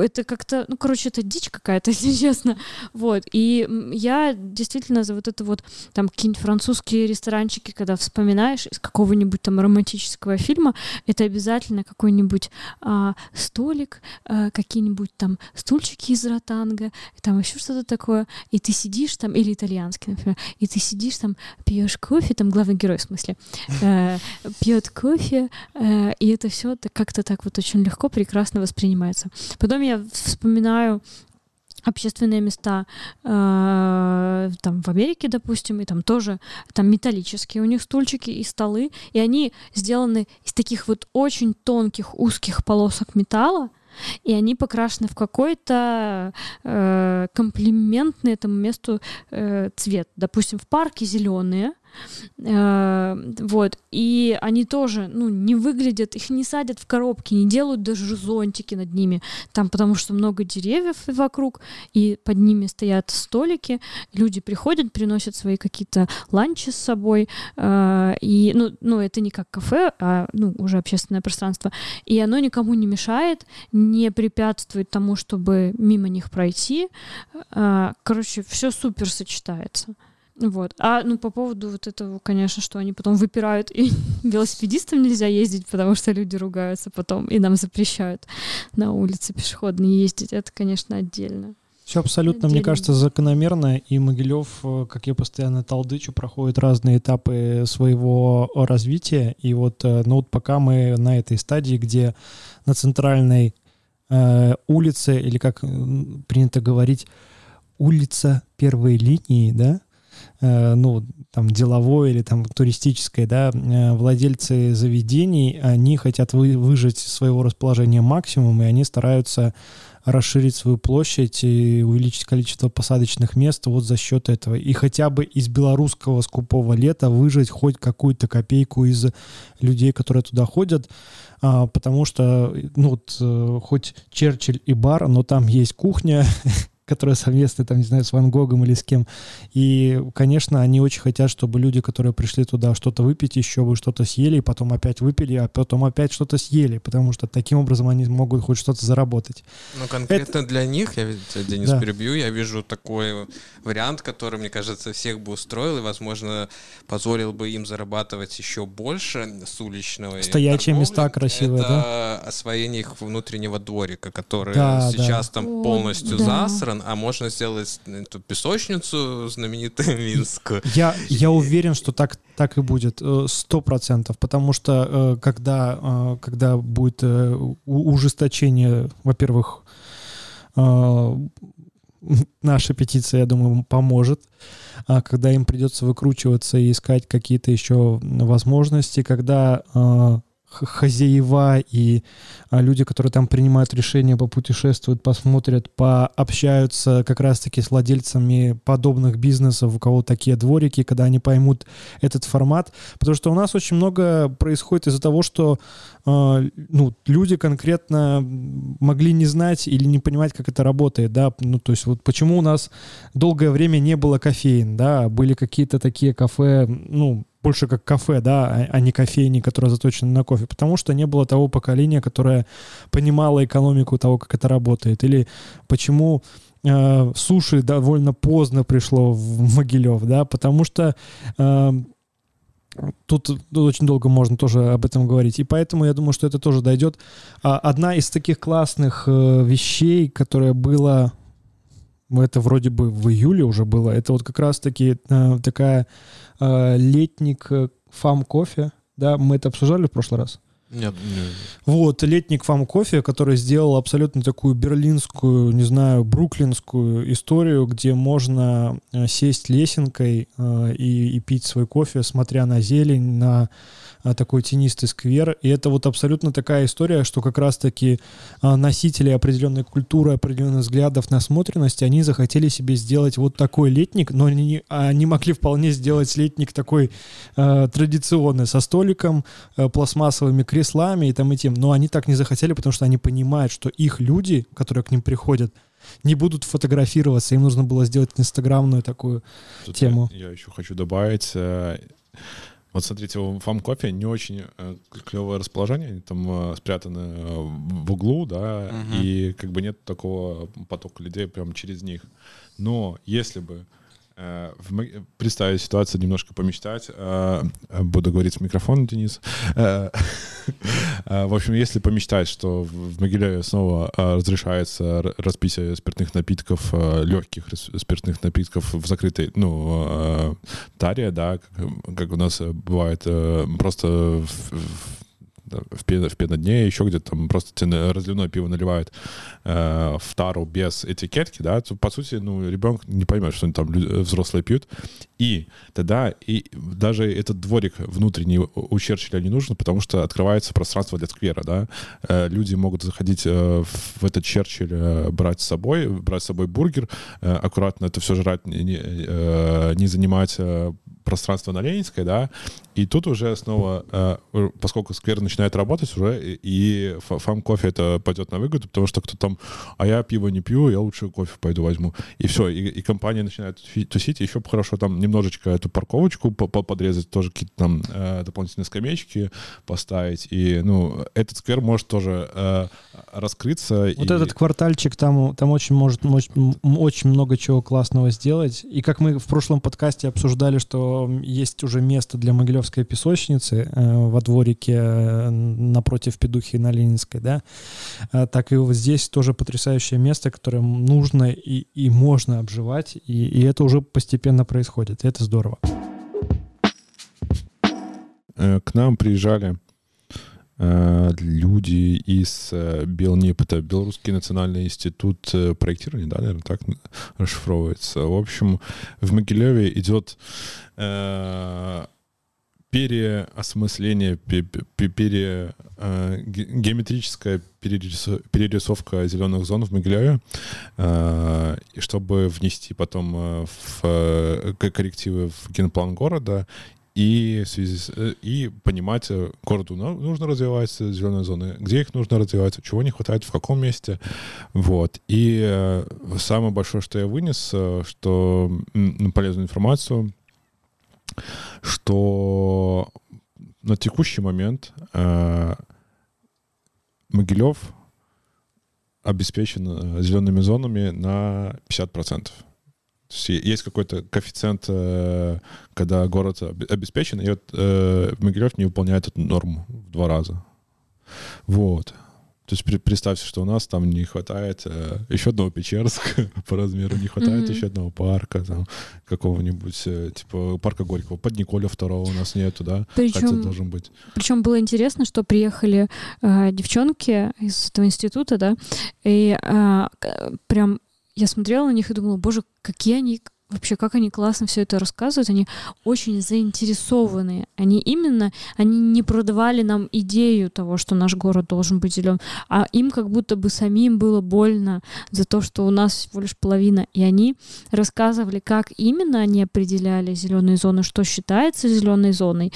это как-то, ну, короче, это дичь какая-то, если честно. Вот. И я действительно за вот это вот там какие-нибудь французские ресторанчики, когда вспоминаешь из какого-нибудь там романтического фильма, это обязательно какой-нибудь а, столик, а, какие-нибудь там стульчики из ротанга, там еще что-то такое, и ты сидишь там, или итальянский, например, и ты сидишь там, пьешь кофе, там главный герой в смысле, э, пьет кофе, э, и это все как-то так вот очень легко, прекрасно воспринимается нравится. Потом я вспоминаю общественные места э, там в Америке, допустим, и там тоже там металлические у них стульчики и столы, и они сделаны из таких вот очень тонких узких полосок металла, и они покрашены в какой-то э, комплиментный этому месту э, цвет. Допустим, в парке зеленые, вот. И они тоже, ну, не выглядят, их не садят в коробки, не делают даже зонтики над ними, там, потому что много деревьев вокруг, и под ними стоят столики, люди приходят, приносят свои какие-то ланчи с собой, э, и, ну, ну, это не как кафе, а, ну, уже общественное пространство, и оно никому не мешает, не препятствует тому, чтобы мимо них пройти, э, короче, все супер сочетается. Вот. А ну по поводу вот этого, конечно, что они потом выпирают, и велосипедистам нельзя ездить, потому что люди ругаются потом, и нам запрещают на улице пешеходные ездить. Это, конечно, отдельно. Все абсолютно, отдельно. мне кажется, закономерно, и Могилев, э, как я постоянно толдычу, проходит разные этапы своего развития, и вот, э, ну вот пока мы на этой стадии, где на центральной э, улице, или как принято говорить, улица первой линии, да, ну, там, деловой или там туристической, да, э, владельцы заведений, они хотят вы, выжать своего расположения максимум, и они стараются расширить свою площадь и увеличить количество посадочных мест вот за счет этого. И хотя бы из белорусского скупого лета выжать хоть какую-то копейку из людей, которые туда ходят, а, потому что, ну, вот, э, хоть Черчилль и бар, но там есть кухня, которые совместны, там, не знаю, с Ван Гогом или с кем. И, конечно, они очень хотят, чтобы люди, которые пришли туда что-то выпить, еще бы что-то съели, и потом опять выпили, а потом опять что-то съели, потому что таким образом они могут хоть что-то заработать. Ну, конкретно Это... для них, я, Денис, да. перебью, я вижу такой вариант, который, мне кажется, всех бы устроил и, возможно, позволил бы им зарабатывать еще больше с уличного. Стоячие торговли. места красивые, Это да? освоение их внутреннего дворика, который да, сейчас да. там полностью да. засран, а можно сделать эту песочницу знаменитую Минскую. Я, я уверен, что так, так и будет, э, сто процентов, потому что э, когда, э, когда будет ужесточение, во-первых, наша петиция, я думаю, поможет, а когда им придется выкручиваться и искать какие-то еще возможности, когда хозяева и а, люди, которые там принимают решения, попутешествуют, посмотрят, пообщаются как раз-таки с владельцами подобных бизнесов, у кого такие дворики, когда они поймут этот формат. Потому что у нас очень много происходит из-за того, что э, ну, люди конкретно могли не знать или не понимать, как это работает, да, ну, то есть вот почему у нас долгое время не было кофеин, да, были какие-то такие кафе, ну, больше как кафе, да, а, а не кофейни, которая заточена на кофе, потому что не было того поколения, которое понимало экономику того, как это работает, или почему э, суши довольно поздно пришло в Могилев, да, потому что э, Тут, тут очень долго можно тоже об этом говорить. И поэтому я думаю, что это тоже дойдет. А, одна из таких классных э, вещей, которая была, это вроде бы в июле уже было, это вот как раз-таки э, такая летник фам кофе. Да, мы это обсуждали в прошлый раз. Нет, нет. Вот, летник фам кофе, который сделал абсолютно такую берлинскую, не знаю, бруклинскую историю, где можно э, сесть лесенкой э, и, и пить свой кофе, смотря на зелень, на такой тенистый сквер. И это вот абсолютно такая история, что как раз-таки а, носители определенной культуры, определенных взглядов, насмотренности, они захотели себе сделать вот такой летник, но они, они могли вполне сделать летник такой э, традиционный, со столиком, э, пластмассовыми креслами и там и тем. Но они так не захотели, потому что они понимают, что их люди, которые к ним приходят, не будут фотографироваться, им нужно было сделать инстаграмную такую Тут тему. Я, я еще хочу добавить, вот смотрите, у Фам Кофе не очень э, клевое расположение, они там э, спрятаны э, в углу, да, угу. и как бы нет такого потока людей прямо через них. Но если бы представить ситуацию, немножко помечтать. Э, буду говорить в микрофон, Денис. Э, в общем, если помечтать, что в Могилеве снова разрешается распитие спиртных напитков, легких спиртных напитков в закрытой, ну, таре, да, как у нас бывает просто в в, пен, в пенодне, еще где-то там просто разливное пиво наливают э, в тару без этикетки, да, то, по сути, ну, ребенок не поймет, что там взрослые пьют. И тогда и даже этот дворик внутренний у Черчилля не нужен, потому что открывается пространство для сквера, да. Э, люди могут заходить э, в этот Черчилль, э, брать с собой, брать с собой бургер, э, аккуратно это все жрать, не, э, не занимать э, пространство на Ленинской, да, и тут уже снова, э, поскольку сквер начинает работать уже, и фам кофе это пойдет на выгоду, потому что кто там, а я пиво не пью, я лучше кофе пойду возьму. И все, и, и компания начинает тусить, еще хорошо там немножечко эту парковочку подрезать, тоже какие-то там э, дополнительные скамеечки поставить, и, ну, этот сквер может тоже э, раскрыться. Вот и... этот квартальчик, там, там очень может очень, очень много чего классного сделать, и как мы в прошлом подкасте обсуждали, что есть уже место для Могилевской песочницы э, во дворике э, напротив Педухи на Ленинской, да, э, так и вот здесь тоже потрясающее место, которое нужно и, и можно обживать, и, и это уже постепенно происходит, и это здорово. К нам приезжали люди из Белнип, это Белорусский национальный институт проектирования, да, наверное, так расшифровывается. В общем, в Могилеве идет переосмысление, пере, э, геометрическая перерисовка зеленых зон в Могилеве, э, чтобы внести потом э, в э, коррективы в генплан города и, в связи с, э, и понимать, э, городу нужно развивать зеленые зоны, где их нужно развивать, чего не хватает, в каком месте. Вот. И э, самое большое, что я вынес, что полезную информацию, что на текущий момент э, Могилев обеспечен зелеными зонами на 50%. То есть есть какой-то коэффициент, э, когда город обеспечен, и вот э, Могилев не выполняет эту норму в два раза. Вот. То есть представьте, что у нас там не хватает э, еще одного Печерска по размеру, не хватает mm-hmm. еще одного парка, там, какого-нибудь, э, типа, парка Горького. Под Николя второго у нас нету, да? Причем, Хотя должен быть. Причем было интересно, что приехали э, девчонки из этого института, да, и э, прям я смотрела на них и думала, боже, какие они вообще, как они классно все это рассказывают, они очень заинтересованные. Они именно, они не продавали нам идею того, что наш город должен быть зелен, а им как будто бы самим было больно за то, что у нас всего лишь половина. И они рассказывали, как именно они определяли зеленые зоны, что считается зеленой зоной.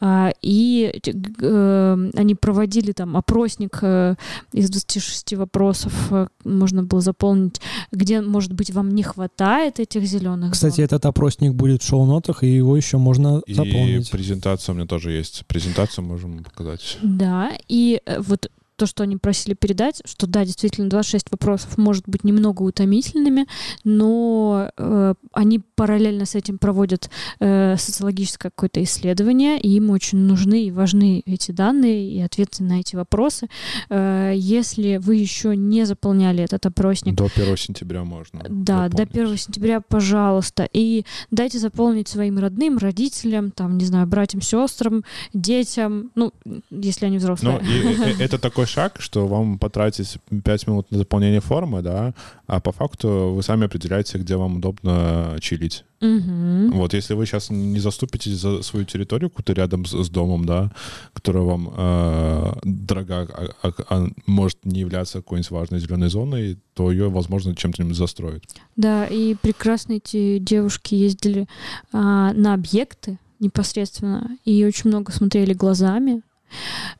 А, и э, они проводили там опросник э, из 26 вопросов, э, можно было заполнить, где, может быть, вам не хватает этих зеленых зеленых Кстати, зон. этот опросник будет в шоу-нотах, и его еще можно И заполнить. презентация у меня тоже есть. Презентацию можем показать. Да, и э, вот то, что они просили передать, что да, действительно, 26 вопросов может быть немного утомительными, но э, они параллельно с этим проводят э, социологическое какое-то исследование, и им очень нужны и важны эти данные и ответы на эти вопросы. Э, если вы еще не заполняли этот опросник, До 1 сентября можно. да, до заполнить. 1 сентября, пожалуйста. И дайте заполнить своим родным, родителям, там, не знаю, братьям, сестрам, детям, ну, если они Ну, взрослые. и, э, это такой шаг, что вам потратить 5 минут на заполнение формы, да, а по факту вы сами определяете, где вам удобно чилить. Мгм. Вот, если вы сейчас не заступитесь за свою территорию, какую-то рядом с, с домом, да, которая вам э, дорога, а, а- а может не являться какой-нибудь важной зеленой зоной, то ее, возможно, чем-то застроят. Да, и прекрасно эти девушки ездили а, на объекты непосредственно, и очень много смотрели глазами.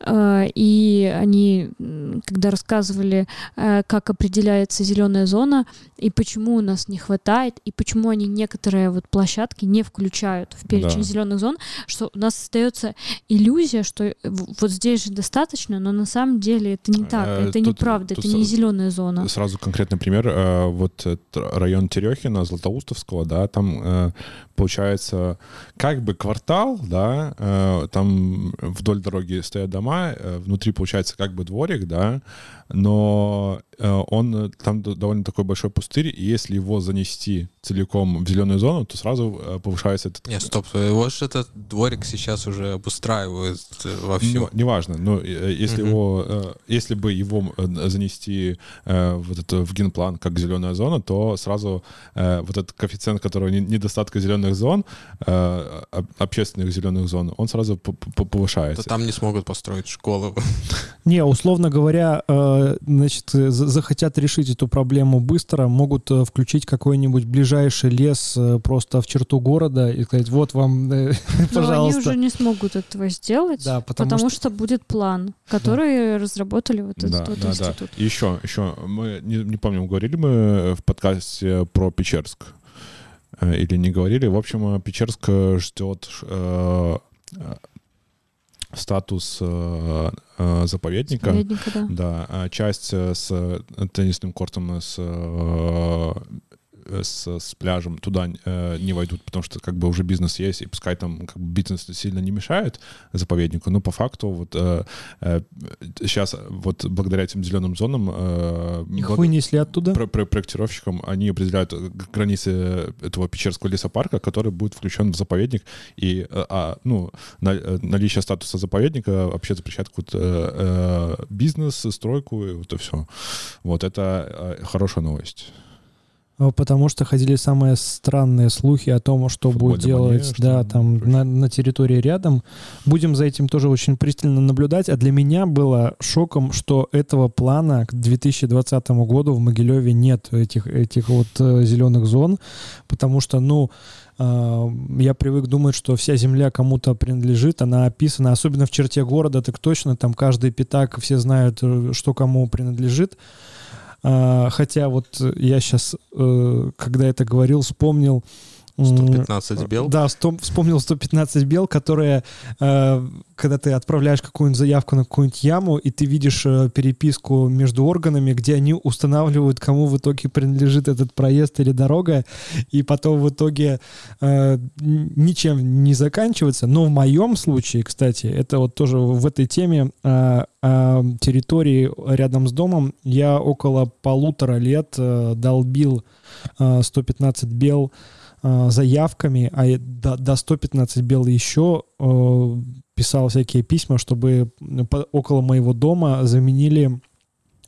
А, И они, когда рассказывали, э, как определяется зеленая зона, и почему у нас не хватает, и почему они некоторые вот площадки не включают в перечень Да. зеленых зон, что у нас остается иллюзия, что э, вот здесь же достаточно, но на самом деле это не так, Э, это тут- неправда, тут это не зеленая зона. Сразу конкретный пример. э, Вот э, район Терехина, Златоустовского, да, там э, получается как бы квартал, да, э, там вдоль дороги стоят дома, э, внутри получается как бы дворик, да, но э, он э, там довольно такой большой пустырь, и если его занести целиком в зеленую зону, то сразу э, повышается этот... Не, стоп, его же этот дворик сейчас уже обустраивают э, вовсю. Не- Неважно, но если Мгм. его, если бы его занести вот это в генплан как зеленая зона, то сразу вот этот коэффициент, которого не- недостатка зеленых зон, об- общественных зеленых зон, он сразу п- п- То повышается. там не смогут построить школу. Не, условно говоря, значит, э, за- захотят решить эту проблему быстро, могут э, включить какой-нибудь ближайший лес э, просто в черту города и сказать, вот вам, э, Но они пожалуйста. уже не смогут этого сделать, Да, потому потому, что- что... будет план, который разработали вот этот Да, вот да, да. институт. И еще, еще, мы не, не помню, говорили мы в подкасте про Печерск или не говорили. В общем, Печерск ждет э, статус э, э, заповедника. Заповедника, да. Да, а часть э, с теннисным кортом, с, э, с, с пляжем туда э, не войдут, потому что как бы уже бизнес есть, и пускай там как бы бизнес сильно не мешает заповеднику, но по факту вот э, э, сейчас вот благодаря этим зеленым зонам э, Их благ- вынесли оттуда? про- про- проектировщикам они определяют э, границы этого Печерского лесопарка, который будет включен в заповедник, и э, а, ну, на- э, наличие статуса заповедника вообще запрещает какой-то э, э, бизнес, стройку, и вот это все. Вот это э, хорошая новость. А, Потому что ходили самые странные слухи о том, что Футбольной будет делать, манеже, да, что там на, на территории рядом. Будем за этим тоже очень пристально наблюдать. А для меня было шоком, что этого плана к 2020 году в Могилеве нет этих этих вот э, зеленых зон, потому что, ну, э, я привык думать, что вся земля кому-то принадлежит, она описана, особенно в черте города, так точно, там каждый пятак, все знают, э, что кому принадлежит. А, Хотя вот я сейчас, когда это говорил, вспомнил... м, 115 бел. Да, сто- вспомнил 115 бел, которые, э, когда ты отправляешь какую-нибудь заявку на какую-нибудь яму, и ты видишь э, переписку между органами, где они устанавливают, кому в итоге принадлежит этот проезд или дорога, и потом в итоге э, ничем не заканчивается. Но в моем случае, кстати, это вот тоже в этой теме э, э, территории рядом с домом, я около полутора лет э, долбил э, 115 бел заявками, а до, до 115 бел еще э, писал всякие письма, чтобы около моего дома заменили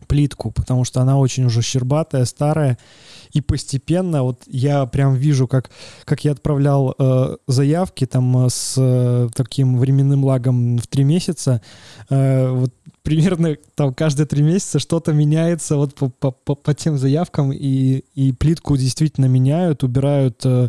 плитку, потому что она очень уже щербатая, старая, и постепенно вот я прям вижу, как, как я отправлял э, заявки там э, с э, таким временным лагом в три месяца, э, вот примерно там каждые три месяца что-то меняется вот по, по, по, по тем заявкам, и, и плитку действительно меняют, убирают э,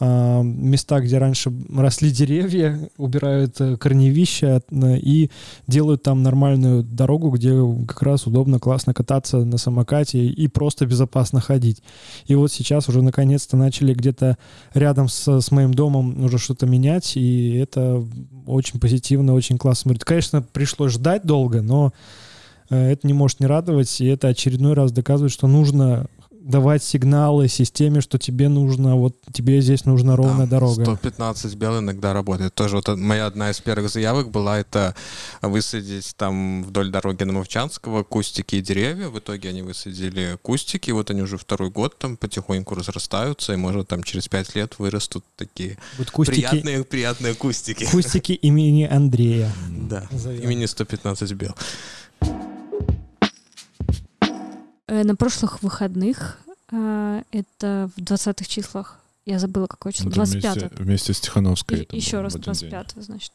э, места, где раньше росли деревья, убирают э, корневища э, и делают там нормальную дорогу, где как раз удобно, классно кататься на самокате и просто безопасно ходить. И вот сейчас уже наконец-то начали где-то рядом с, с моим домом уже что-то менять, и это очень позитивно, очень классно смотрит. Конечно, пришлось ждать долго, но э, это не может не радовать, и это очередной раз доказывает, что нужно давать сигналы системе, что тебе нужно, вот тебе здесь нужна ровная да, дорога. 115 бел иногда работает. Тоже вот моя одна из первых заявок была это высадить там вдоль дороги на Мовчанского кустики и деревья. В итоге они высадили кустики, вот они уже второй год там потихоньку разрастаются, и может там через пять лет вырастут такие вот кустики, приятные, приятные кустики. Кустики имени Андрея. Да, имени 115 бел. Э, на прошлых выходных, э, это в 20-х числах, я забыла какое число, 25 вместе, вместе с Тихановской. Еще раз 25 значит.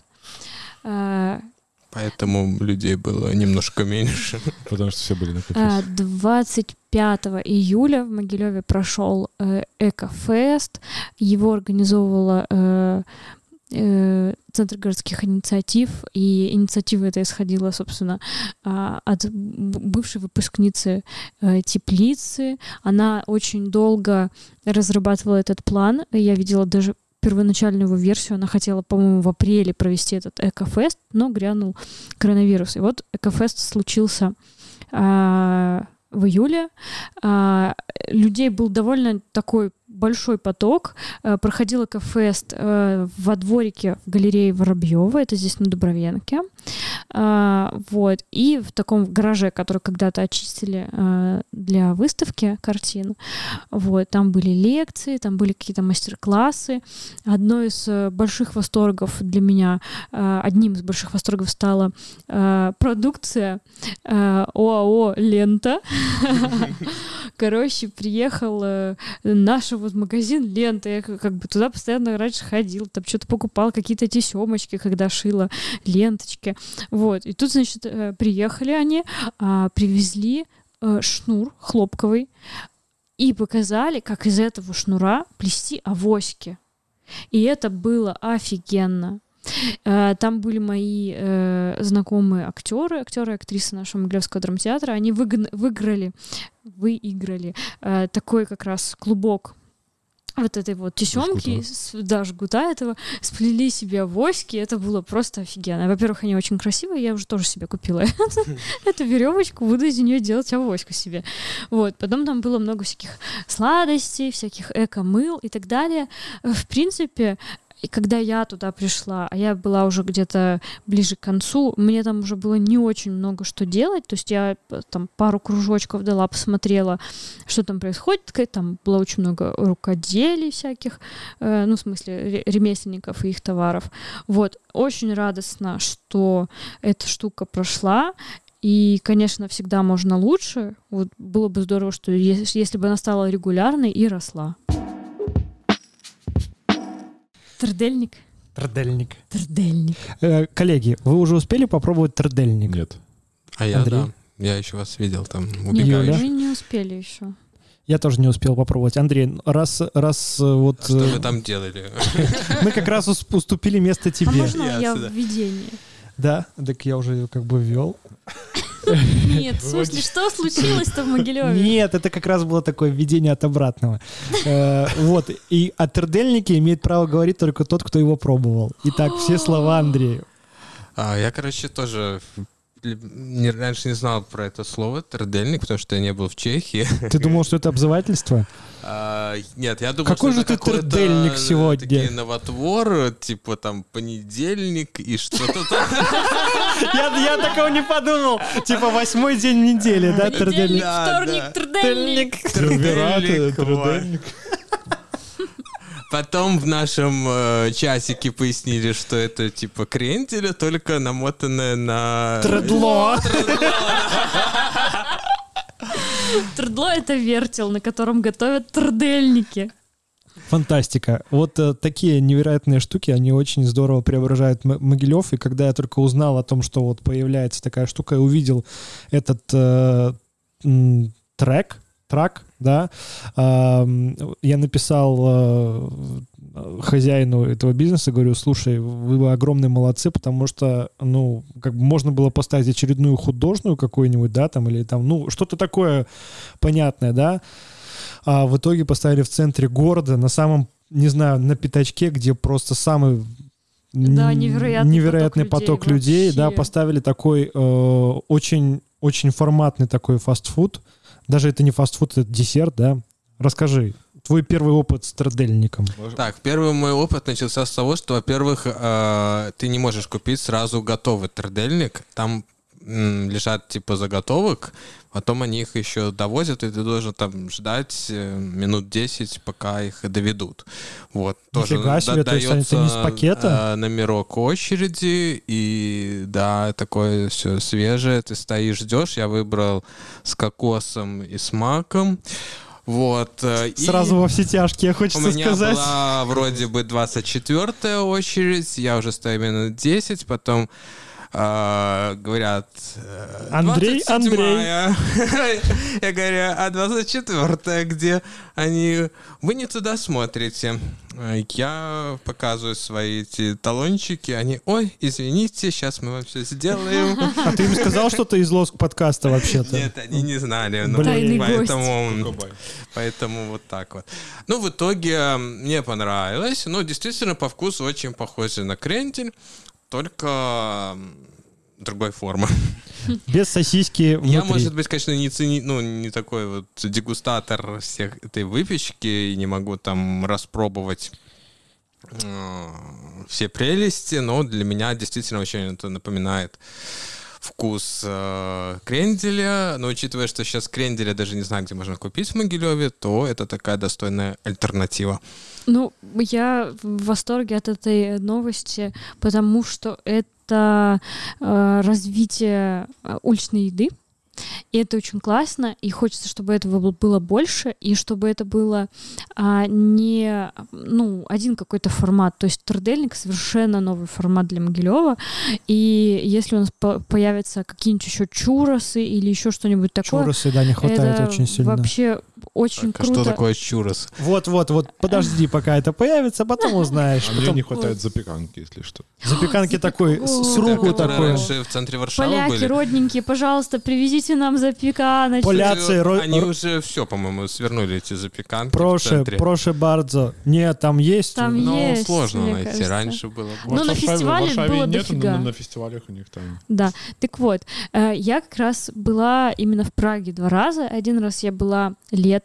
Э, Поэтому людей было немножко меньше. Потому что все были на 25 июля в Могилеве прошел Экофест. Его организовывала Центр городских инициатив, и инициатива эта исходила, собственно, а, от бывшей выпускницы э, теплицы. Она очень долго разрабатывала этот план. Я видела даже первоначальную его версию. Она хотела, по-моему, в апреле провести этот Экофест, но грянул коронавирус. И вот Экофест случился а, в июле. А, людей был довольно такой большой поток. Э, проходил экофест э, во дворике в галерее Воробьева, это здесь на Дубровенке. А, вот. И в таком гараже, который когда-то очистили э, для выставки картин. Вот. Там были лекции, там были какие-то мастер-классы. Одно из больших восторгов для меня, одним из больших восторгов стала продукция ОАО «Лента». Короче, приехал наш вот магазин лента, я как бы туда постоянно раньше ходил, там что-то покупал, какие-то тесемочки, когда шила ленточки. Вот. И тут, значит, э, приехали они, а, привезли э, шнур хлопковый и показали, как из этого шнура плести авоськи. И это было офигенно. Э, там были мои э, знакомые актеры, актеры актрисы нашего Могилевского драмтеатра. Они выиграли, выиграли э, такой как раз клубок вот этой вот тесемки, да, жгута этого, сплели себе авоськи, это было просто офигенно. Во-первых, они очень красивые, я уже тоже себе купила эту веревочку, буду из нее делать авоську себе. Вот, потом там было много всяких сладостей, всяких эко-мыл и так далее. В принципе, и когда я туда пришла, а я была уже где-то ближе к концу, мне там уже было не очень много что делать. То есть я э, там пару кружочков дала, посмотрела, что там происходит. Там было очень много рукоделий всяких, э, ну, в смысле, ремесленников и их товаров. Вот. Очень радостно, что эта штука прошла. И, конечно, всегда можно лучше. Вот было бы здорово, что если, если бы она стала регулярной и росла. Трдельник. Трдельник. Трдельник. Э, коллеги, вы уже успели попробовать трдельник? Нет. А я, Андрей? да. Я еще вас видел там убегающий. Нет, мы не успели еще. Я тоже не успел попробовать. Андрей, раз, раз э, вот... А что вы э, там делали? Мы как раз уступили место тебе. А можно я в видении? Да, так я уже как бы ввел. Нет, в смысле, что случилось-то в Могилеве? Нет, это как раз было такое введение от обратного. Э, вот, и о тердельнике имеет право говорить только тот, кто его пробовал. Итак, все слова Андрею. А, я, короче, тоже не, раньше не знал про это слово «трдельник», потому что я не был в Чехии. Ты думал, что это обзывательство? А, нет, я думал, Какой что же ты трдельник сегодня? Такие новотвор, типа там понедельник и что-то там. Я, я такого не подумал. Типа восьмой день недели, да, трдельник? Вторник, трдельник. Трдельник. Потом в нашем э, часике пояснили, что это типа кренделя, только намотанное на... Тредло. Тредло — это вертел, на котором готовят трдельники. Фантастика. Вот э, такие невероятные штуки, они очень здорово преображают М- Могилев. И когда я только узнал о том, что вот появляется такая штука, и увидел этот э, м, трек, трак, да, я написал э, хозяину этого бизнеса, говорю, слушай, вы огромные молодцы, потому что, ну, как бы можно было поставить очередную художную какую-нибудь, да, там, или там, ну, что-то такое понятное, да, а в итоге поставили в центре города, на самом, не знаю, на пятачке, где просто самый Да, невероятный невероятный поток поток людей людей, да, поставили такой э, очень, очень форматный такой фастфуд. Даже это не фастфуд, это десерт, да. Расскажи, твой первый опыт с трудельником. Так, первый мой опыт начался с того, что, во-первых, э, ты не можешь купить сразу готовый трудельник. Там лежат типа заготовок, потом они их еще довозят, и ты должен там ждать э, минут 10, пока их доведут. Вот. Нифига себе, то есть это не с пакета? э, номерок очереди, и да, такое все свежее, ты стоишь, ждешь. Я выбрал с кокосом и с маком. Вот. э, и- Сразу во все тяжкие, у хочется меня сказать. была вроде бы 24 очередь, я уже стою минут 10, потом э, говорят... э, Андрей, 27-я. Я говорю, а 24 где они? Вы не туда смотрите. Я показываю свои эти талончики, они, ой, извините, сейчас мы вам все сделаем. А ты им сказал, что ты из Лоск подкаста вообще-то? Нет, они не знали. ну. Поэтому Поэтому вот так вот. Ну, в итоге мне понравилось. Ну, действительно, по вкусу очень похоже на крендель, только другой формы. Без сосиски внутри. Я, может быть, конечно, не цени, ну, не такой вот дегустатор всех этой выпечки и не могу там распробовать э, все прелести, но для меня действительно очень это напоминает вкус э, кренделя, но учитывая, что сейчас кренделя даже не знаю, где можно купить в Могилеве, то это такая достойная альтернатива. Ну, я в восторге от этой новости, потому что это э, развитие э, уличной еды. И это очень классно, и хочется, чтобы этого было- больше, и чтобы это было а, не ну, один какой-то формат. То есть трудельник совершенно новый формат для Могилева. И если у нас по- появятся какие-нибудь еще чуросы или еще что-нибудь такое, Чуросы, да, не хватает это очень сильно. вообще очень Так, а круто. что такое чурос? Вот, вот, вот, подожди, пока это появится, потом узнаешь. А мне Потом не хватает запеканки, если что. запеканки такой, с руку такой. раньше в центре Варшавы Поляки, были. родненькие, пожалуйста, привезите нам запеканочку. Поляцы, ро- Они уже все, по-моему, свернули эти запеканки в Проше, центре. проше бардзо. Нет, там есть. Там Ну, есть, сложно мне найти. кажется. Раньше было Ну, на В Варшаве- фестивале было нет, но дофига. на, на фестивалях у них там. Да, так вот, э, я как раз была именно в Праге два раза. Один раз я была летом,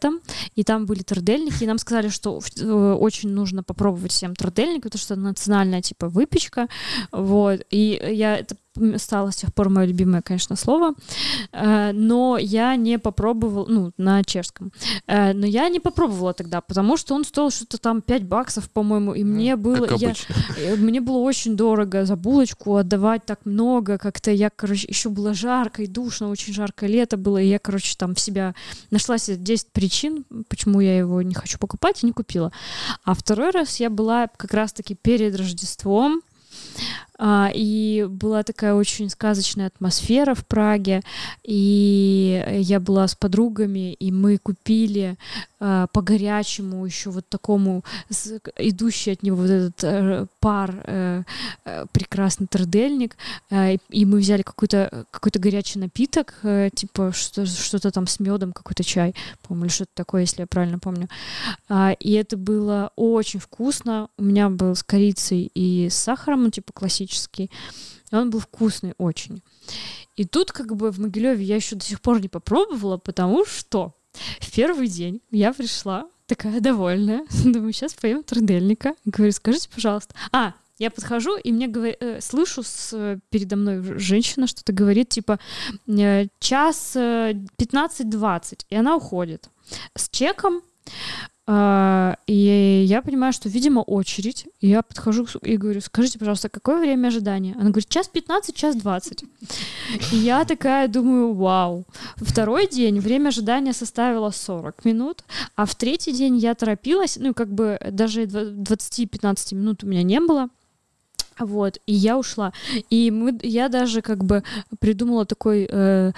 и там были трудельники, и нам сказали, что э, очень нужно попробовать всем трудельник, потому что это национальная типа выпечка, вот. И я это стало с тех пор мое любимое, конечно, слово, Э, но я не попробовала, ну, на чешском, Э, но я не попробовала тогда, потому что он стоил что-то там 5 баксов, по-моему, и мне было... Я-. Э, Мне было очень дорого за булочку отдавать так много, как-то я, короче, еще было жарко и душно, очень жаркое лето было, и я, короче, там в себя нашла себе 10 причин, почему я его не хочу покупать, и не купила. А второй раз я была как раз-таки перед Рождеством, и была такая очень сказочная атмосфера в Праге, и я была с подругами, и мы купили а, по горячему еще вот такому идущий от него вот этот э, пар э, э, прекрасный трудельник, э, и- мы взяли какой-то какой-то горячий напиток, э, типа что- что-то там с медом, какой-то чай, по-моему, или что-то такое, если я правильно помню. А, И это было очень вкусно. У меня был с корицей и с сахаром, ну, типа классический. И он был вкусный очень. И тут как бы в Могилеве я еще до сих пор не попробовала, потому что в первый день я пришла такая довольная. Думаю, сейчас поем трудельника. Говорю, скажите, пожалуйста. А, я подхожу, и мне говори- э, слышу с, передо мной женщина что-то говорит, типа, э, час э, 15-20, и она уходит с чеком, и я понимаю, что, видимо, очередь. Я подхожу и говорю, скажите, пожалуйста, какое время ожидания? Она говорит, час 15, час 20. И я такая думаю, вау. Второй день время ожидания составило 40 минут, а в третий день я торопилась, ну, как бы даже 20-15 минут у меня не было. Вот, и я ушла. И мы, я даже как бы придумала такой э,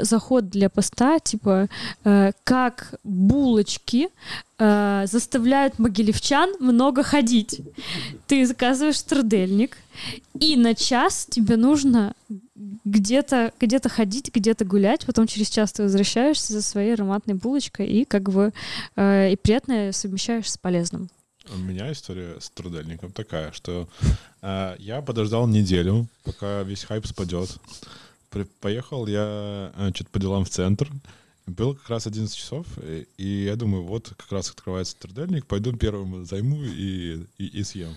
заход для поста, типа, э, как булочки э, заставляют могилевчан много ходить. Ты заказываешь трудельник, и на час тебе нужно где-то где ходить, где-то гулять, потом через час ты возвращаешься за своей ароматной булочкой и как бы э, и приятное совмещаешь с полезным. У меня история с трудельником такая, что э, я подождал неделю, пока весь хайп спадет. При, поехал я э, что-то по делам в центр. Было как раз 11 часов, и, и я думаю, вот как раз открывается трудельник, пойду первым займу и, и, и съем.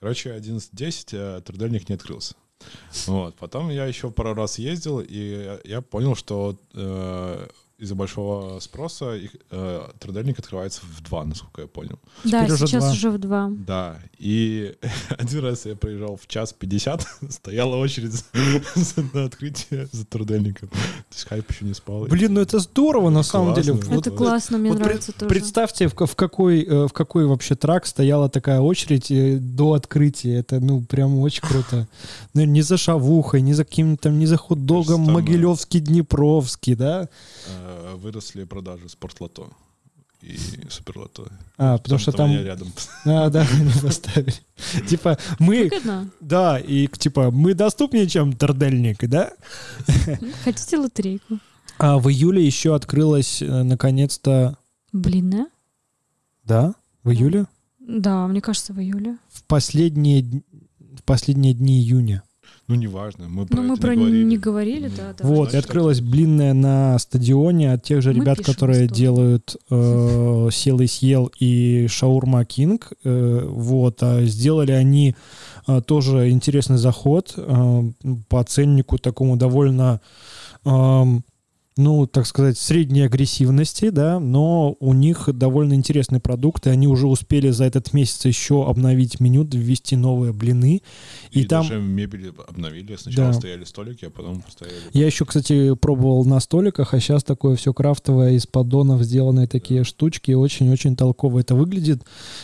Короче, 11.10, а трудельник не открылся. Вот. Потом я еще пару раз ездил, и я понял, что э, из-за большого спроса их, э, трудельник открывается в два, насколько я понял. Да, Теперь сейчас уже, уже в два. Да, и один раз я проезжал в час пятьдесят, стояла очередь на открытие за трудельником. То есть хайп еще не спал. Блин, ну это здорово на самом деле. Это классно, мне нравится тоже. Представьте, в, в, какой, э, в какой вообще трак стояла такая очередь э, до открытия. Это, ну, прям очень круто. Ну, не за шавухой, не за каким-то не за хот-догом Могилевский, Днепровский, да? Э, выросли продажи спортлото и суперлото. А, потому что там... рядом. А, да, поставили. Типа, мы... Да, и типа, мы доступнее, чем тордельник, да? Хотите лотерейку? А в июле еще открылась, э, наконец-то... Блин, Да? В июле? Да, мне кажется, в июле. В последние, в последние дни июня. Ну, неважно, мы про Ну, мы про не говорили. не говорили, да. да. Вот, и открылась блинная на стадионе от тех же Мы ребят, которые историю. делают э, «Сел и съел» и «Шаурма Кинг». Э, вот, а сделали они э, тоже интересный заход э, по ценнику такому довольно... эм, ну, так сказать, средней агрессивности, да, но у них довольно интересные продукты. Они уже успели за этот месяц еще обновить меню, ввести новые блины. И, И, там даже мебель обновили. Сначала Да. стояли столики, а потом поставили... Я еще, кстати, пробовал на столиках, а сейчас такое все крафтовое, из поддонов сделанные такие штучки. Очень-очень толково это выглядит.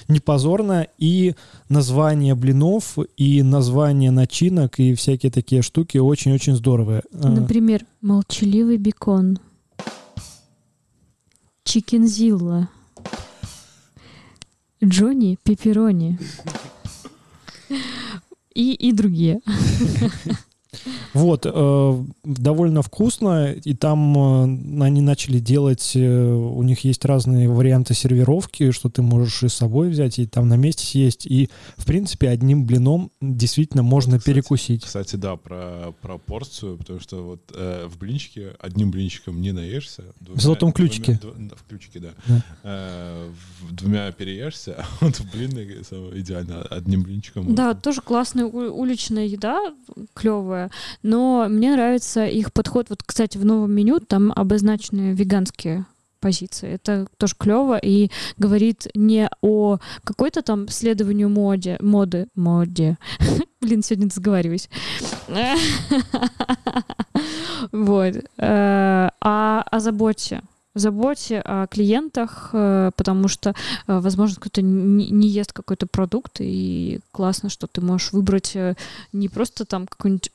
Не позорно. И название блинов, и название начинок, и всякие такие штуки очень-очень здоровые. А, Например, молчаливый бекон. Чикензилла. Джонни Пепперони. И, и другие. Вот, э, довольно вкусно, и там э, они начали делать, э, у них есть разные варианты сервировки, что ты можешь и с собой взять, и там на месте съесть, и, в принципе, одним блином действительно можно Кстати, перекусить. Кстати, да, про, про порцию, потому что вот э, в блинчике одним блинчиком не наешься. В золотом ключике. двумя- дв- в ключике, да. Да. Э, в- двумя переешься, а вот в блины самое идеально одним блинчиком. Да, можно. тоже классная уличная еда, клевая. Но мне нравится их подход. Вот, кстати, в новом меню там обозначены веганские позиции. Это тоже клево и говорит не о какой-то там следованию моде, моды, моде. Блин, сегодня разговариваюсь. Вот. Э, А о заботе заботе о клиентах, э, потому что, э, возможно, кто-то не ест какой-то продукт, и классно, что ты можешь выбрать э, не просто там какой-нибудь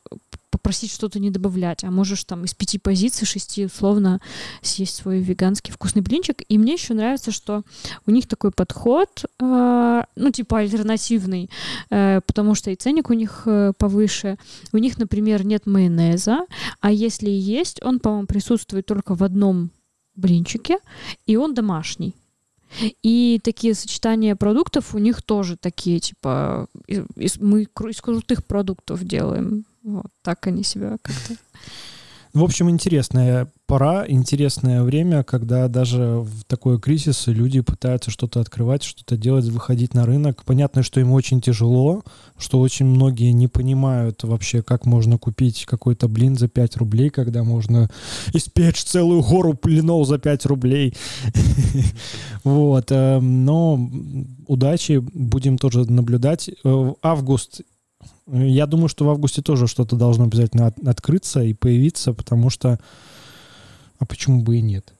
попросить что-то не добавлять, а можешь там из пяти позиций, шести условно съесть свой веганский вкусный блинчик. И мне еще нравится, что у них такой подход, э, ну, типа альтернативный, э, потому что и ценник у них э, повыше. У них, например, нет майонеза, а если есть, он, по-моему, присутствует только в одном блинчике, и он домашний. И такие сочетания продуктов у них тоже такие, типа, из- из- мы из крутых продуктов делаем. Вот так они себя как-то... В общем, интересная пора, интересное время, когда даже в такой кризис люди пытаются что-то открывать, что-то делать, выходить на рынок. Понятно, что им очень тяжело, что очень многие не понимают вообще, как можно купить какой-то блин за 5 рублей, когда можно испечь целую гору блинов за 5 рублей. Вот. Э, но удачи, будем тоже наблюдать. Э, август я думаю, что в августе тоже что-то должно обязательно от, открыться и появиться, потому что... А почему бы и нет?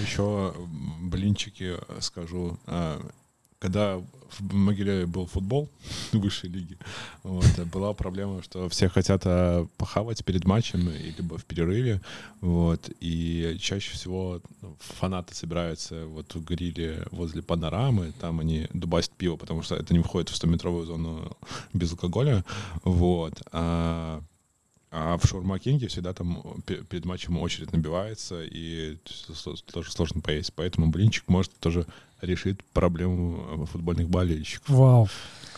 Еще блинчики скажу. Когда в Могилеве был футбол высшей лиги, вот, была проблема, что все хотят а, похавать перед матчем либо в перерыве, вот, и чаще всего ну, фанаты собираются вот в гриле возле панорамы, там они дубасят пиво, потому что это не входит в 100-метровую зону без алкоголя, вот, а а в Шаурма Кинге всегда там перед матчем очередь набивается, и тоже сложно поесть. Поэтому блинчик может тоже решить проблему э, футбольных болельщиков. Вау.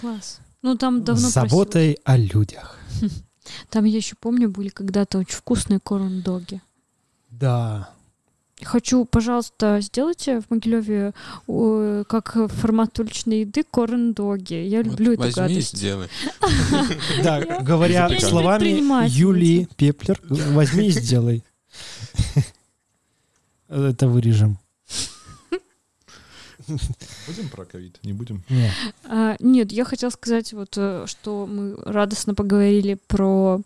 Класс. Ну, там давно С заботой о людях. Там, я еще помню, были когда-то очень вкусные корн-доги. Да. Хочу, пожалуйста, сделайте в Могилеве как формат уличной еды корн-доги. Я люблю вот эту возьми гадость. и сделай. Да, говоря словами Юлии Пеплер, возьми и сделай. Это вырежем. Будем про ковид? Не будем? Нет. А, нет, я хотела сказать, вот, э, что мы радостно поговорили про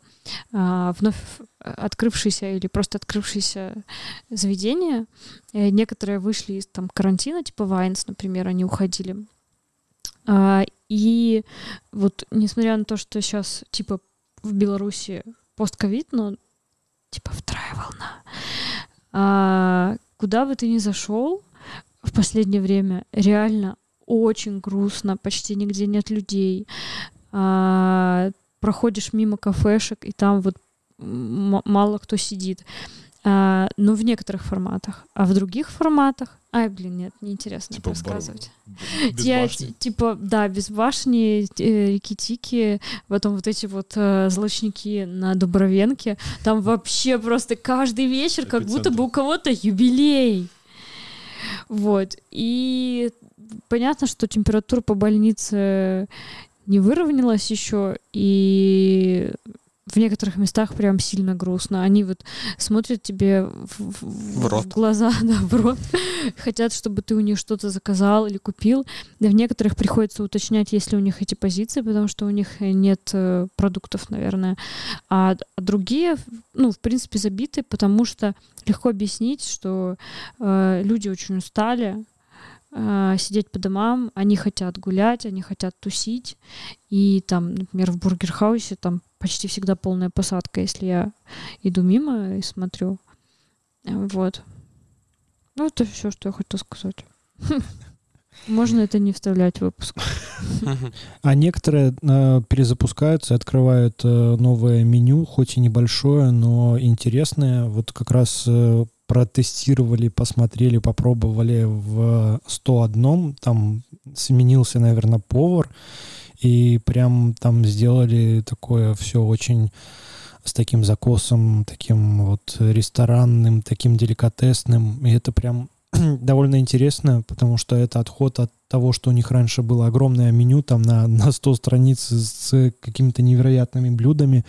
а, вновь открывшиеся или просто открывшиеся заведения. И некоторые вышли из там карантина, типа Вайнс, например, они уходили. А, и вот несмотря на то, что сейчас типа в Беларуси постковид, но типа вторая волна, а, куда бы ты ни зашел, в последнее время реально очень грустно, почти нигде нет людей. А, проходишь мимо кафешек, и там вот мало кто сидит. А, ну, в некоторых форматах. А в других форматах... Ай, блин, нет, неинтересно типа рассказывать. Без Я, башни? типа, да, без башни, э, рикитики, потом вот эти вот э, злачники на Дубровенке. Там вообще просто каждый вечер как будто бы у кого-то юбилей. Вот. И понятно, что температура по больнице не выровнялась еще, и в некоторых местах прям сильно грустно. Они вот смотрят тебе в, в, в, рот. в глаза, да, в рот, хотят, чтобы ты у них что-то заказал или купил. Да в некоторых приходится уточнять, есть ли у них эти позиции, потому что у них нет э, продуктов, наверное. А, а другие, ну, в принципе, забиты, потому что легко объяснить, что э, люди очень устали, э, сидеть по домам, они хотят гулять, они хотят тусить, и там, например, в бургерхаусе там почти всегда полная посадка, если я иду мимо и смотрю. Вот. Ну, это все, что я хотела сказать. Можно это не вставлять в выпуск. А некоторые э, перезапускаются, открывают э, новое меню, хоть и небольшое, но интересное. Вот как раз э, протестировали, посмотрели, попробовали в 101. Там сменился, наверное, повар. И прям там сделали такое все очень с таким закосом, таким вот ресторанным, таким деликатесным. И это прям довольно интересно, потому что это отход от того, что у них раньше было огромное меню, там на, на 100 страниц с какими-то невероятными блюдами.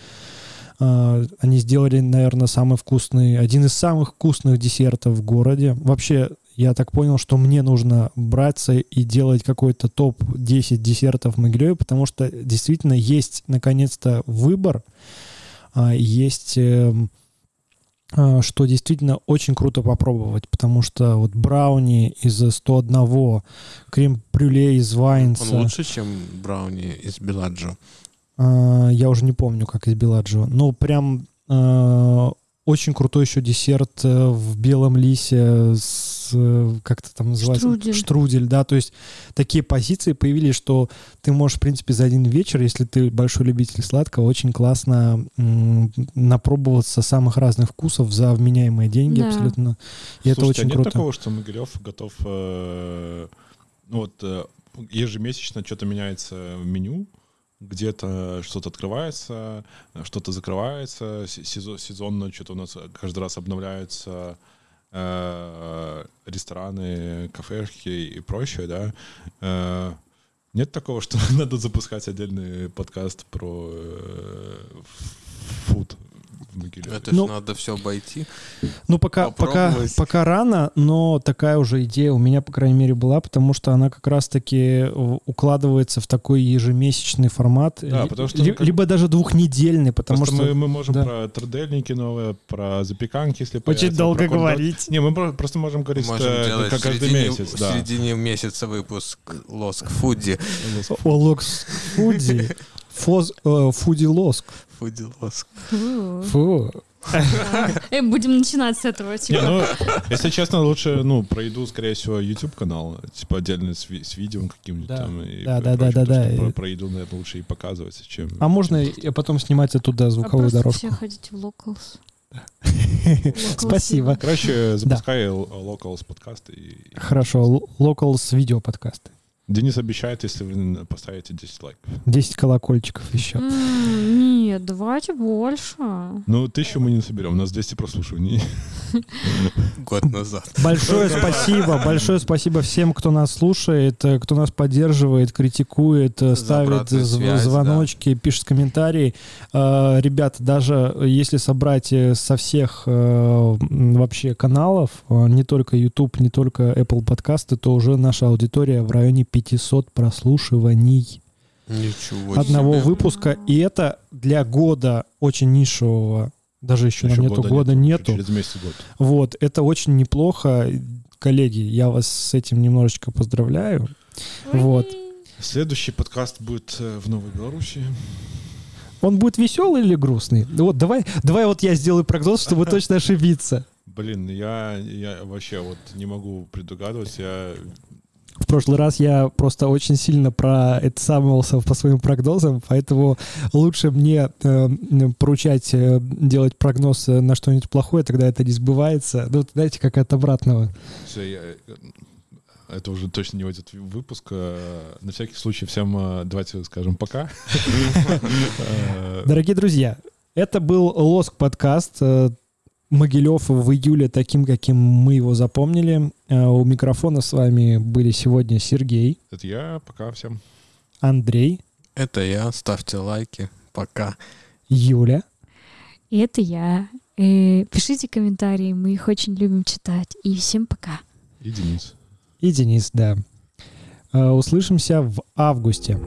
Uh, они сделали, наверное, самый вкусный, один из самых вкусных десертов в городе. Вообще, я так понял, что мне нужно браться и делать какой-то топ-10 десертов Могилеве, потому что действительно есть, наконец-то, выбор, uh, есть... Uh, что действительно очень круто попробовать, потому что вот брауни из 101, крем-брюле из Вайнса... Он лучше, чем брауни из Беладжо? Я уже не помню, как из Беладжо. Ну, прям очень крутой еще десерт э, в белом лисе с как это там называется штрудель. штрудель, да, то есть такие позиции появились, что ты можешь в принципе за один вечер, если ты большой любитель сладкого, очень классно м- напробоваться самых разных вкусов за вменяемые деньги Да. абсолютно, и это Слушайте, очень а нет круто. такого, что Могилев готов... э, ну вот э, ежемесячно что-то меняется в меню, где-то что-то открывается, что-то закрывается, сезон, сезонно что-то у нас каждый раз обновляются э, рестораны, кафешки и прочее, да. Э, нет такого, что надо запускать отдельный подкаст про э, фуд в Могилеве. Это ну, надо все обойти. Ну, пока, пока, пока рано, но такая уже идея у меня, по крайней мере, была, потому что она как раз-таки укладывается в такой ежемесячный формат. Да, потому что... Ли, либо даже двухнедельный, потому что... Мы, мы можем да. про трудельники новые, про запеканки, если Очень долго про говорить. Не, мы просто можем говорить можем э, как каждый середине, месяц. Да. В середине месяца выпуск Лоск Фуди. О, Лоск Фуди. Э, Фуди Лоск. Фуди Лоск. Фу. Э, будем начинать с этого. Типа. Не, ну, если честно, лучше, ну, пройду, скорее всего, YouTube канал, типа отдельно с, ви- с видео каким-нибудь да. там. И да, да, да, да, да. Про, про еду, наверное, лучше и показывать, чем. А можно и потом снимать оттуда звуковую а дорожку. все ходите в Locals. Спасибо. Короче, запускай Locals подкасты. Хорошо, Locals видео подкасты. Денис обещает, если вы поставите 10 лайков. 10 колокольчиков еще. нет, давайте больше. Ну, тысячу мы не соберем, у нас 200 прослушиваний. Год назад. Большое спасибо, большое спасибо всем, кто нас слушает, э, кто нас поддерживает, критикует, э, ставит связь, звоночки, да. пишет комментарии. Э, ребята, даже если собрать со всех вообще каналов, не только YouTube, не только Apple подкасты, то уже наша аудитория в районе 500 прослушиваний. Ничего одного себе. выпуска. И это для года очень нишевого, даже еще, еще нам нету года, года нету. Через месяц год. Вот, это очень неплохо. Коллеги, я вас с этим немножечко поздравляю. Вот. Следующий подкаст будет э, в Новой Беларуси. Он будет веселый или грустный? Вот давай, давай вот я сделаю прогноз, чтобы точно ошибиться. Блин, я, я вообще вот не могу предугадывать. Я в прошлый раз я просто очень сильно проэксамывался по своим прогнозам, поэтому лучше мне э, поручать э, делать прогноз на что-нибудь плохое, тогда это не сбывается. Ну, знаете, как от обратного. Все, я, э, это уже точно не войдет в выпуск. Э, на всякий случай всем э, давайте скажем пока. Дорогие друзья, это был Лоск подкаст. Могилев в июле таким, каким мы его запомнили. Э, у микрофона с вами были сегодня Сергей. Это я. Пока всем. Андрей. Это я. Ставьте лайки. Пока. Юля. И это я. И э, пишите комментарии, мы их очень любим читать. И всем пока. И Денис. И Денис, да. Э, услышимся в августе.